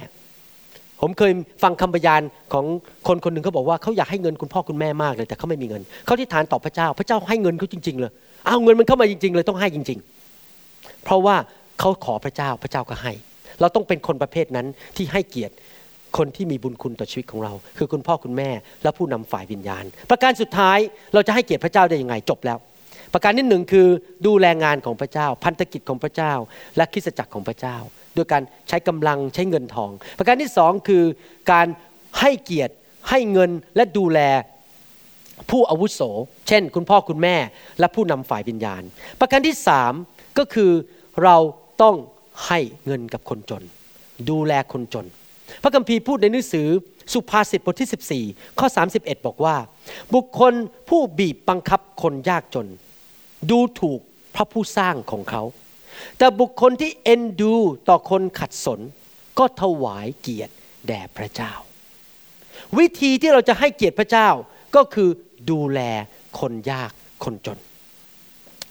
B: ผมเคยฟังคำพยานของคนคนหนึ่งเขาบอกว่าเขาอยากให้เงินคุณพ่อคุณแม่มากเลยแต่เขาไม่มีเงินเขาที่ฐานต่อพระเจ้า พระเจ้าให้เงินเขาจริง ๆ เลยเอาเงินมันเข้ามาจริง ๆ เลยต้องให้จริง ๆ เพราะว่าเขาขอพระเจ้าพระเจ้าก็ให้ เราต้องเป็นคนประเภทนั้นที่ให้เกียรติคนที่มีบุญคุณต่อชีวิตของเรา คือคุณพ่อคุณแม่ และผู้นำฝ่ายวิญญาณ ประการสุดท้ายเราจะให้เกียรติพระเจ้าได้ยังไงจบแล้ว ประการที่หนึ่งคือดูแลงานของพระเจ้า พันธกิจของพระเจ้า และคริสตจักรของพระเจ้า ด้วยการใช้กำลังใช้เงินทอง ประการที่สองคือการให้เกียรติให้เงินและดูแลผู้อาวุโส เช่น คุณพ่อคุณแม่และผู้นำฝ่ายวิญญาณ ประการที่สามก็คือเราต้องให้เงินกับคนจน ดูแลคนจน พระคัมภีร์พูดในหนังสือสุภาษิตบทที่ 14 ข้อ 31 บอกว่า บุคคลผู้บีบบังคับคนยากจน ดูถูกพระผู้สร้างของเขา แต่บุคคลที่เอ็นดูต่อคนขัดสน ก็ถวายเกียรติแด่พระเจ้า วิธีที่เราจะให้เกียรติพระเจ้าก็คือดูแลคนยากคนจน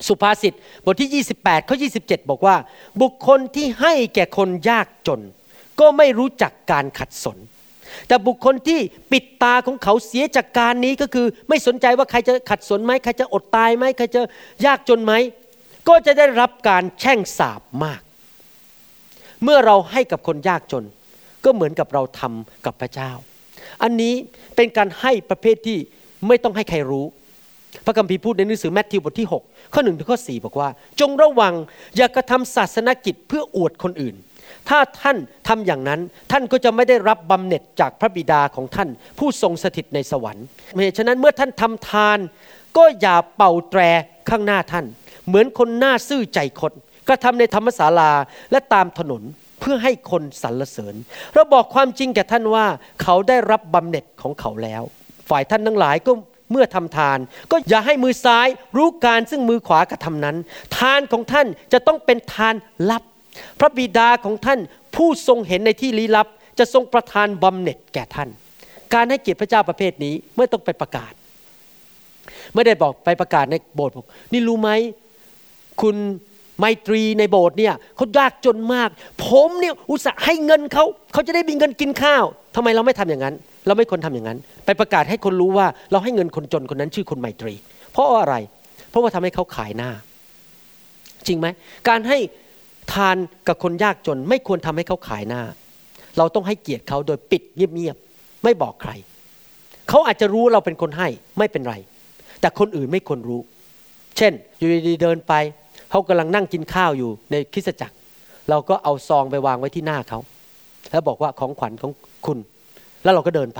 B: สุภาษิตบทที่ 28ข้อ27 บอกว่า บุคคลที่ให้แก่คนยากจน ก็ไม่รู้จักการขัดสน แต่บุคคลที่ปิดตาของเขาเสียจากการนี้ก็คือ ไม่สนใจว่าใครจะขัดสนไหมใครจะอดตายไหมใครจะยากจนไหม ก็จะได้รับการแช่งสาบมาก เมื่อเราให้กับคนยากจน ก็เหมือนกับเราทำกับพระเจ้า อันนี้เป็นการให้ประเภทที่ไม่ต้องให้ใครรู้ พระคัมภีร์พูดในหนังสือแมทธิวบทที่ 6 ข้อ1ถึงข้อ4บอกว่า จงระวังอย่ากระทำศาสนกิจเพื่ออวดคนอื่น ถ้าท่านทำอย่างนั้น ท่านก็จะไม่ได้รับบำเหน็จจากพระบิดาของท่าน ผู้ทรงสถิตในสวรรค์เหตุฉะนั้นเมื่อท่านทำทาน ก็อย่าเป่าแตรข้างหน้าท่าน เหมือนคนหน้าซื่อใจคดกระทำในธรรมศาลาและตามถนนเพื่อให้คนสรรเสริญเราบอกความจริงแก่ท่านว่าเขาได้รับบำเหน็จของเขาแล้ว ฝ่ายท่านทั้งหลายก็เมื่อทำทาน ก็อย่าให้มือซ้ายรู้การซึ่งมือขวากระทำนั้น ทานของท่านจะต้องเป็นทานลับ พระบิดาของท่านผู้ทรงเห็นในที่ลี้ลับ จะทรงประทานบำเหน็จแก่ท่าน การให้เกียรติพระเจ้าประเภทนี้ไม่ต้องไปประกาศ ไม่ได้บอกไปประกาศในโบสถ์บอกนี่รู้ไหม คุณไมตรีในโบสถ์เนี่ยเขายากจนมาก ผมเนี่ยอุตส่าห์ให้เงินเขาเขาจะได้มีเงินกินข้าวทำไมเราไม่ทำอย่างนั้น เราไม่ควรทำอย่างนั้น ไปประกาศให้คนรู้ว่าเราให้เงินคนจนคนนั้นชื่อคนไมตรี เพราะอะไร เพราะว่าทำให้เขาขายหน้า จริงไหมการให้ทานกับคนยากจน ไม่ควรทำให้เขาขายหน้า เราต้องให้เกียรติเขาโดยปิดเงียบๆไม่บอกใครเขาอาจจะรู้เราเป็นคนให้ไม่เป็นไร แต่คนอื่นไม่ควรรู้ เช่น อยู่ดีๆเดินไป เขากำลังนั่งกินข้าวอยู่ในคริสตจักร เราก็เอาซองไปวางไว้ที่หน้าเขา แล้วบอกว่าของขวัญของคุณ แล้วเราก็เดินไป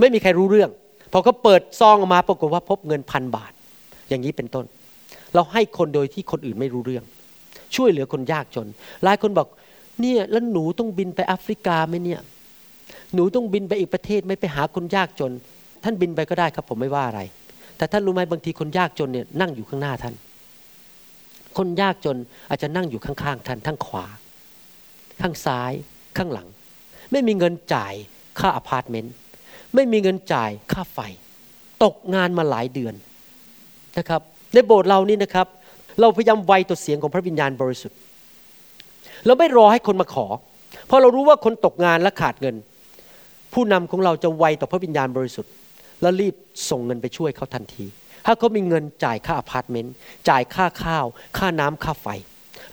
B: ไม่มีใครรู้เรื่อง พอเขาเปิดซองออกมาปรากฏว่าพบเงินพันบาท อย่างนี้เป็นต้น เราให้คนโดยที่คนอื่นไม่รู้เรื่อง ช่วยเหลือคนยากจน หลายคนบอกเนี่ยแล้วหนูต้องบินไปแอฟริกาไหมเนี่ย หนูต้องบินไปอีกประเทศไหมไปหาคนยากจน ท่านบินไปก็ได้ครับผมไม่ว่าอะไร แต่ท่านรู้ไหมบางทีคนยากจนเนี่ยนั่งอยู่ข้างหน้าท่าน คนยากจนอาจจะนั่งอยู่ข้างๆท่านข้างขวา ข้างซ้ายข้างหลัง ไม่มีเงินจ่ายค่าอพาร์ตเมนต์ไม่มีเงินจ่ายค่าไฟ ตกงานมาหลายเดือนนะครับ ในโบสถ์เรานี่นะครับ เราพยายามไวต่อเสียงของพระวิญญาณบริสุทธิ์เราไม่รอให้คนมาขอ เพราะเรารู้ว่าคนตกงานและขาดเงิน ผู้นำของเราจะไวต่อพระวิญญาณบริสุทธิ์ แล้วรีบส่งเงินไปช่วยเขาทันที ถ้าเขามีเงินจ่ายค่าอพาร์ตเมนต์จ่ายค่าข้าว ค่าน้ำค่าไฟ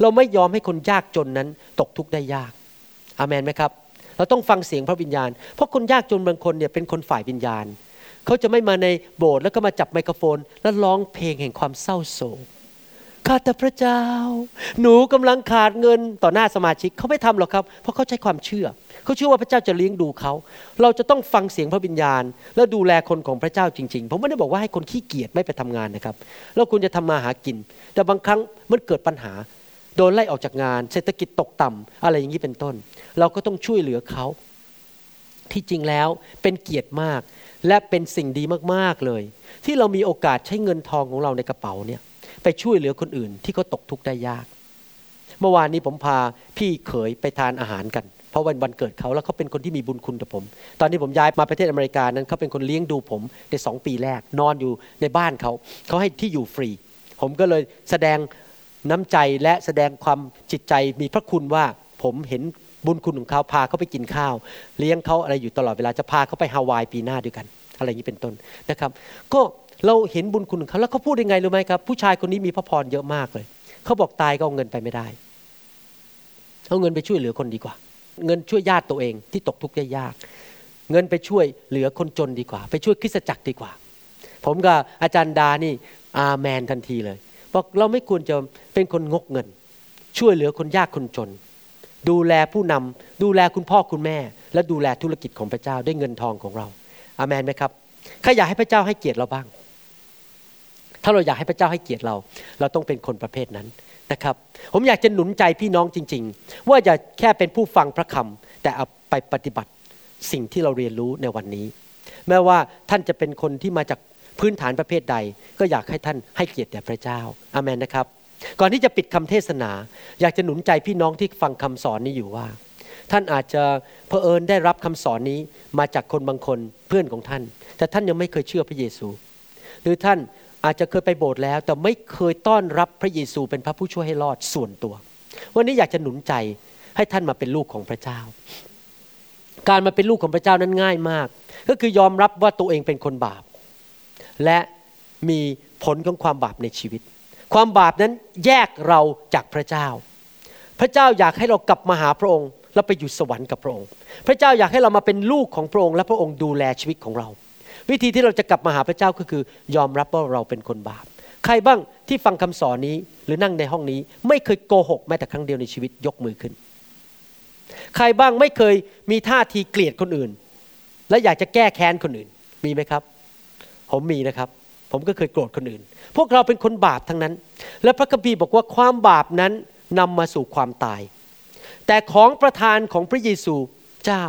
B: เราไม่ยอมให้คนยากจนนั้นตกทุกข์ได้ยากอาเมนไหมครับ เราต้องฟังเสียงพระวิญญาณ เพราะคนยากจนบางคนเนี่ยเป็นคนฝ่ายวิญญาณ เขาจะไม่มาในโบสถ์แล้วก็มาจับไมโครโฟน แล้วร้องเพลงแห่งความเศร้าโศก ข้าแต่พระเจ้า หนูกำลังขาดเงินต่อหน้าสมาชิกเขาไม่ทำหรอกครับ เพราะเขาใช้ความเชื่อ เขาเชื่อว่าพระเจ้าจะเลี้ยงดูเขา เราจะต้องฟังเสียงพระวิญญาณ แล้วดูแลคนของพระเจ้าจริง ๆ ผมไม่ได้บอกว่าให้คนขี้เกียจไม่ไปทำงานนะครับ แล้วคุณจะทำมาหากิน แต่บางครั้งมันเกิดปัญหา โดนไล่ออกจากงาน เศรษฐกิจตกต่ำอะไรอย่างนี้เป็นต้น เราก็ต้องช่วยเหลือเขา ที่จริงแล้วเป็นเกียรติมาก และเป็นสิ่งดีมากๆเลย ที่เรามีโอกาสใช้เงินทองของเราในกระเป๋าเนี่ย ไปช่วยเหลือคนอื่นที่เขาตกทุกข์ได้ยาก เมื่อวานนี้ผมพาพี่เขยไปทานอาหารกัน เพราะวันวันเกิดเขาแล้วเขาเป็นคนที่มีบุญคุณกับผม ตอนนี้ผมย้ายมาประเทศอเมริกานั้นเขาเป็นคนเลี้ยงดูผมในสองปีแรกนอนอยู่ในบ้านเขาเขาให้ที่อยู่ฟรี ผมก็เลยแสดงน้ำใจและแสดงความจิตใจมีพระคุณว่าผมเห็นบุญคุณของเขาพาเขาไปกินข้าว เลี้ยงเขาอะไรอยู่ตลอดเวลาจะพาเขาไปฮาวายปีหน้าด้วยกัน อะไรอย่างนี้เป็นต้นนะครับ ก็ เราเห็นบุญคุณของเขาแล้วเขาพูดยังไงรู้ไหมครับ ผู้ชายคนนี้มีพระพรเยอะมากเลยเขาบอกตายก็เอาเงินไปไม่ได้เอาเงินไปช่วยเหลือคนดีกว่า เงินช่วยญาติตัวเองที่ตกทุกข์ยากเงินไปช่วยเหลือคนจนดีกว่า ไปช่วยคริสตจักรดีกว่า ผมกับอาจารย์ดานี่อาแมนทันทีเลยบอกเราไม่ควรจะเป็นคนงกเงิน ช่วยเหลือคนยากคนจน ดูแลผู้นำดูแลคุณพ่อคุณแม่ และดูแลธุรกิจของพระเจ้าด้วยเงินทองของเราอามนไหมครับใครอยากให้พระเจ้าให้เกียรติเราบ้าง ถ้าเราอยากให้พระเจ้าให้เกียรติเรา เราต้องเป็นคนประเภทนั้นนะครับผมอยากจะหนุนใจพี่น้องจริง ๆ ว่าอย่าแค่เป็นผู้ฟังพระคำแต่เอาไปปฏิบัติสิ่งที่เราเรียนรู้ในวันนี้ แม้ว่าท่านจะเป็นคนที่มาจากพื้นฐานประเภทใด ก็อยากให้ท่านให้เกียรติแด่พระเจ้าอาเมนนะครับ ก่อนที่จะปิดคำเทศนา อยากจะหนุนใจพี่น้องที่ฟังคำสอนนี้อยู่ว่า ท่านอาจจะเผอิญได้รับคำสอนนี้มาจากคนบางคนเพื่อนของท่าน แต่ท่านยังไม่เคยเชื่อพระเยซู หรือท่าน อาจจะเคยไปโบสถ์แล้ว แต่ไม่เคยต้อนรับพระเยซูเป็นพระผู้ช่วยให้รอดส่วนตัว วันนี้อยากจะหนุนใจให้ท่านมาเป็นลูกของพระเจ้า การมาเป็นลูกของพระเจ้านั้นง่ายมาก ก็คือยอมรับว่าตัวเองเป็นคนบาป และมีผลของความบาปในชีวิต ความบาปนั้นแยกเราจากพระเจ้า พระเจ้าอยากให้เรากลับมาหาพระองค์ แล้วไปอยู่สวรรค์กับพระองค์ พระเจ้าอยากให้เรามาเป็นลูกของพระองค์ และพระองค์ดูแลชีวิตของเรา วิธีที่เราจะกลับมาหาพระเจ้าก็คือ ยอมรับว่าเราเป็นคนบาป ใครบ้างที่ฟังคำสอนนี้หรือนั่งในห้องนี้ ไม่เคยโกหกแม้แต่ครั้งเดียวในชีวิตยกมือขึ้น ใครบ้างไม่เคยมีท่าทีเกลียดคนอื่น และอยากจะแก้แค้นคนอื่นมีไหมครับ ผมมีนะครับ ผมก็เคยโกรธคนอื่น พวกเราเป็นคนบาปทั้งนั้น และพระคัมภีร์บอกว่าความบาปนั้นนำมาสู่ความตาย แต่ของประทานของพระเยซูเจ้า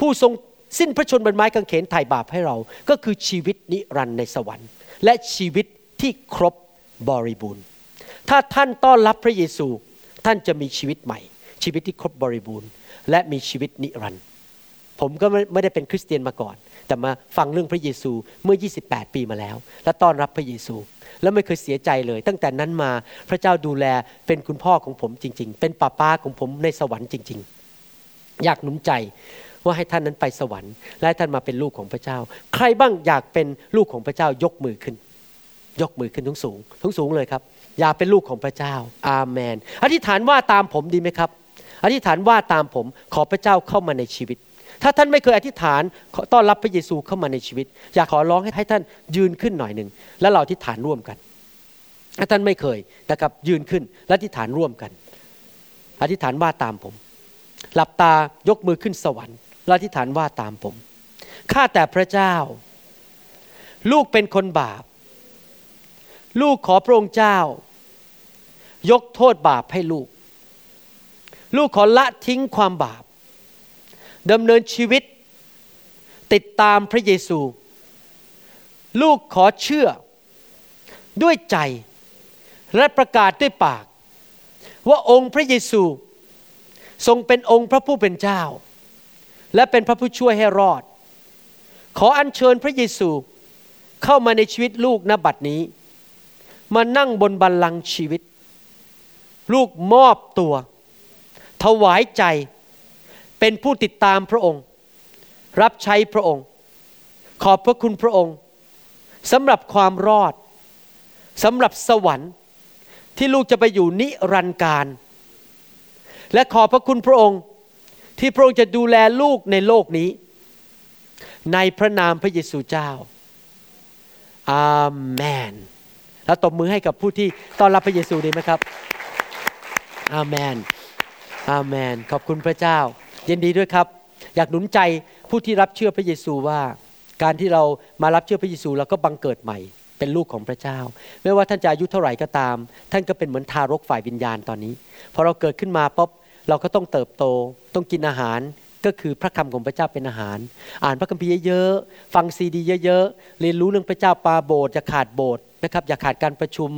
B: ผู้ทรง สิ้นพระชนบนไม้กางเขนไถ่บาปให้เรา ก็คือชีวิตนิรันดร์ในสวรรค์ และชีวิตที่ครบบริบูรณ์ ถ้าท่านต้อนรับพระเยซู ท่านจะมีชีวิตใหม่ ชีวิตที่ครบบริบูรณ์ และมีชีวิตนิรันดร์ผมก็ไม่ได้เป็นคริสเตียนมาก่อน แต่มาฟังเรื่องพระเยซูเมื่อ 28 ปีมาแล้ว และต้อนรับพระเยซู แล้วไม่เคยเสียใจเลย ตั้งแต่นั้นมาพระเจ้าดูแลเป็นคุณพ่อของผมจริง ๆ เป็นป้าป้าของผมในสวรรค์จริง ๆ อยากหนุนใจ ว่าให้ท่านนั้นไปสวรรค์ และท่านมาเป็นลูกของพระเจ้า ใครบ้างอยากเป็นลูกของพระเจ้ายกมือขึ้น ยกมือขึ้นทั้งสูงทั้งสูงเลยครับ อยากเป็นลูกของพระเจ้า อาเมน อธิษฐานว่าตามผมดีไหมครับ อธิษฐานว่าตามผมขอพระเจ้าเข้ามาในชีวิต ถ้าท่านไม่เคยอธิษฐานต้อนรับพระเยซูเข้ามาในชีวิต อยากขอร้องให้ท่านยืนขึ้นหน่อยหนึ่งแล้วเราอธิษฐานร่วมกันถ้าท่านไม่เคยนะครับยืนขึ้นและอธิษฐานร่วมกัน อธิษฐานว่าตามผม หลับตายกมือขึ้นสวรรค์ และอธิษฐานว่าตามผม ข้าแต่พระเจ้า ลูกเป็นคนบาป ลูกขอพระองค์เจ้า ยกโทษบาปให้ลูก ลูกขอละทิ้งความบาปดำเนินชีวิต ติดตามพระเยซู ลูกขอเชื่อด้วยใจและประกาศด้วยปาก ว่าองค์พระเยซู ทรงเป็นองค์พระผู้เป็นเจ้า และเป็นพระผู้ช่วยให้รอด ขออัญเชิญพระเยซูเข้ามาในชีวิตลูกณบัดนี้ มานั่งบนบัลลังก์ชีวิต ลูกมอบตัว ถวายใจเป็นผู้ติดตามพระองค์ รับใช้พระองค์ ขอบพระคุณพระองค์สำหรับความรอดสำหรับสวรรค์ที่ลูกจะไปอยู่นิรันดร์การ และขอบพระคุณพระองค์ ที่พระองค์จะดูแลลูกในโลกนี้ ในพระนามพระเยซูเจ้า อาเมน แล้วตบมือให้กับผู้ที่ต้อนรับพระเยซูดีไหมครับ อาเมน อาเมน ขอบคุณพระเจ้า ยินดีด้วยครับ อยากหนุนใจผู้ที่รับเชื่อพระเยซูว่า การที่เรามารับเชื่อพระเยซูเราก็บังเกิดใหม่เป็นลูกของพระเจ้า ไม่ว่าท่านจะอายุเท่าไหร่ก็ตาม ท่านก็เป็นเหมือนทารกฝ่ายวิญญาณตอนนี้ พอเราเกิดขึ้นมาปุ๊บ เราก็ต้องเติบโตต้องกินอาหารก็คือพระคำของพระเจ้าเป็นอาหาร อ่านพระคัมภีร์เยอะๆฟังซีดีเยอะๆเรียนรู้เรื่องพระเจ้าปาโบสถ์อย่าขาดโบสถ์นะครับอย่าขาดการประชุม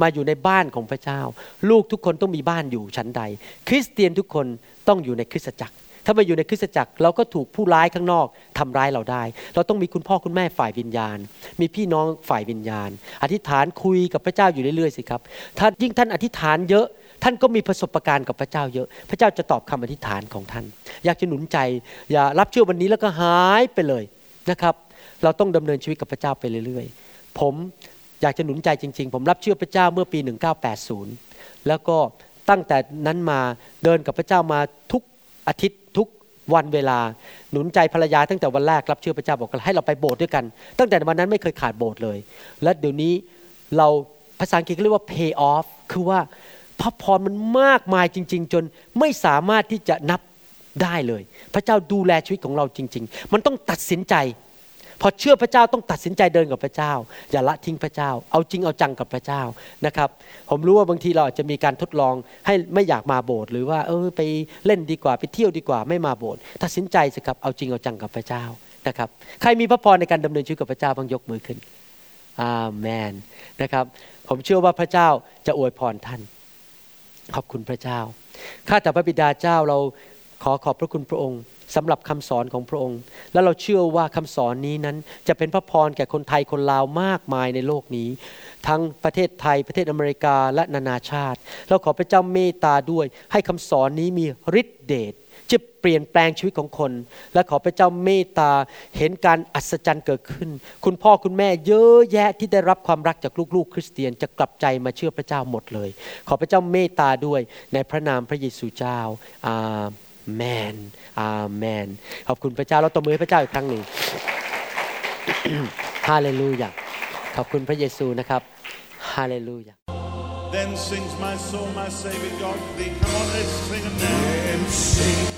B: มาอยู่ในบ้านของพระเจ้า ลูกทุกคนต้องมีบ้านอยู่ชั้นใด คริสเตียนทุกคนต้องอยู่ในคริสตจักร ถ้ามาอยู่ในคริสตจักรเราก็ถูกผู้ร้ายข้างนอกทำร้ายเราได้ เราต้องมีคุณพ่อคุณแม่ฝ่ายวิญญาณ มีพี่น้องฝ่ายวิญญาณ อธิษฐานคุยกับพระเจ้าอยู่เรื่อยๆสิครับถ้ายิ่งท่านอธิษฐานเยอะ ท่านก็มีประสบการณ์กับพระเจ้าเยอะ พระเจ้าจะตอบคำอธิษฐานของท่าน อยากจะหนุนใจ อย่ารับเชื่อวันนี้แล้วก็หายไปเลยนะครับ เราต้องดำเนินชีวิตกับพระเจ้าไปเรื่อยๆ ผมอยากจะหนุนใจจริง ๆ ผมรับเชื่อพระเจ้าเมื่อปี 1980 แล้วก็ตั้งแต่นั้นมาเดินกับพระเจ้ามาทุกอาทิตย์ทุกวันเวลาหนุนใจภรรยาตั้งแต่วันแรกรับเชื่อพระเจ้าบอกให้เราไปโบสถ์ด้วยกัน ตั้งแต่วันนั้นไม่เคยขาดโบสถ์เลย และเดี๋ยวนี้เราภาษาอังกฤษเรียกว่า pay off คือว่า พระพรมันมากมายจริง ๆ จนไม่สามารถที่จะนับได้เลย พระเจ้าดูแลชีวิตของเราจริง ๆ มันต้องตัดสินใจ พอเชื่อพระเจ้าต้องตัดสินใจเดินกับพระเจ้า อย่าละทิ้งพระเจ้า เอาจริงเอาจังกับพระเจ้านะครับ ผมรู้ว่าบางทีเราอาจจะมีการทดลองให้ไม่อยากมาโบสถ์หรือว่าเออไปเล่นดีกว่าไปเที่ยวดีกว่าไม่มาโบสถ์ตัดสินใจสิครับเอาจริงเอาจังกับพระเจ้านะครับใครมีพระพรในการดำเนินชีวิตกับพระเจ้าบ้างยกมือขึ้นอาเมนนะครับผมเชื่อว่าพระเจ้าจะอวยพรท่าน ขอบคุณพระเจ้า ข้าแต่พระบิดาเจ้าเราขอขอบพระคุณพระองค์สำหรับคำสอนของพระองค์ และเราเชื่อว่าคำสอนนี้นั้น จะเป็นพระพรแก่คนไทยคนลาวมากมายในโลกนี้ ทั้งประเทศไทยประเทศอเมริกาและนานาชาติ เราขอพระเจ้าเมตตาด้วย ให้คำสอนนี้มีฤทธิเดช จะเปลี่ยนแปลงชีวิตของคน และขอพระเจ้าเมตตาเห็นการอัศจรรย์เกิดขึ้น คุณพ่อคุณแม่เยอะแยะที่ได้รับความรักจากลูกๆ คริสเตียนจะกลับใจมาเชื่อพระเจ้าหมดเลย ขอพระเจ้าเมตตาด้วยในพระนามพระเยซูเจ้าอาเมนอาเมนขอบคุณพระเจ้าเราตบมือให้พระเจ้าอีกครั้งหนึ่งฮาเลลูยาขอบคุณพระเยซูนะครับฮาเลลูยา
C: Then sings my soul, my Savior God to thee. Come on, let's sing a name.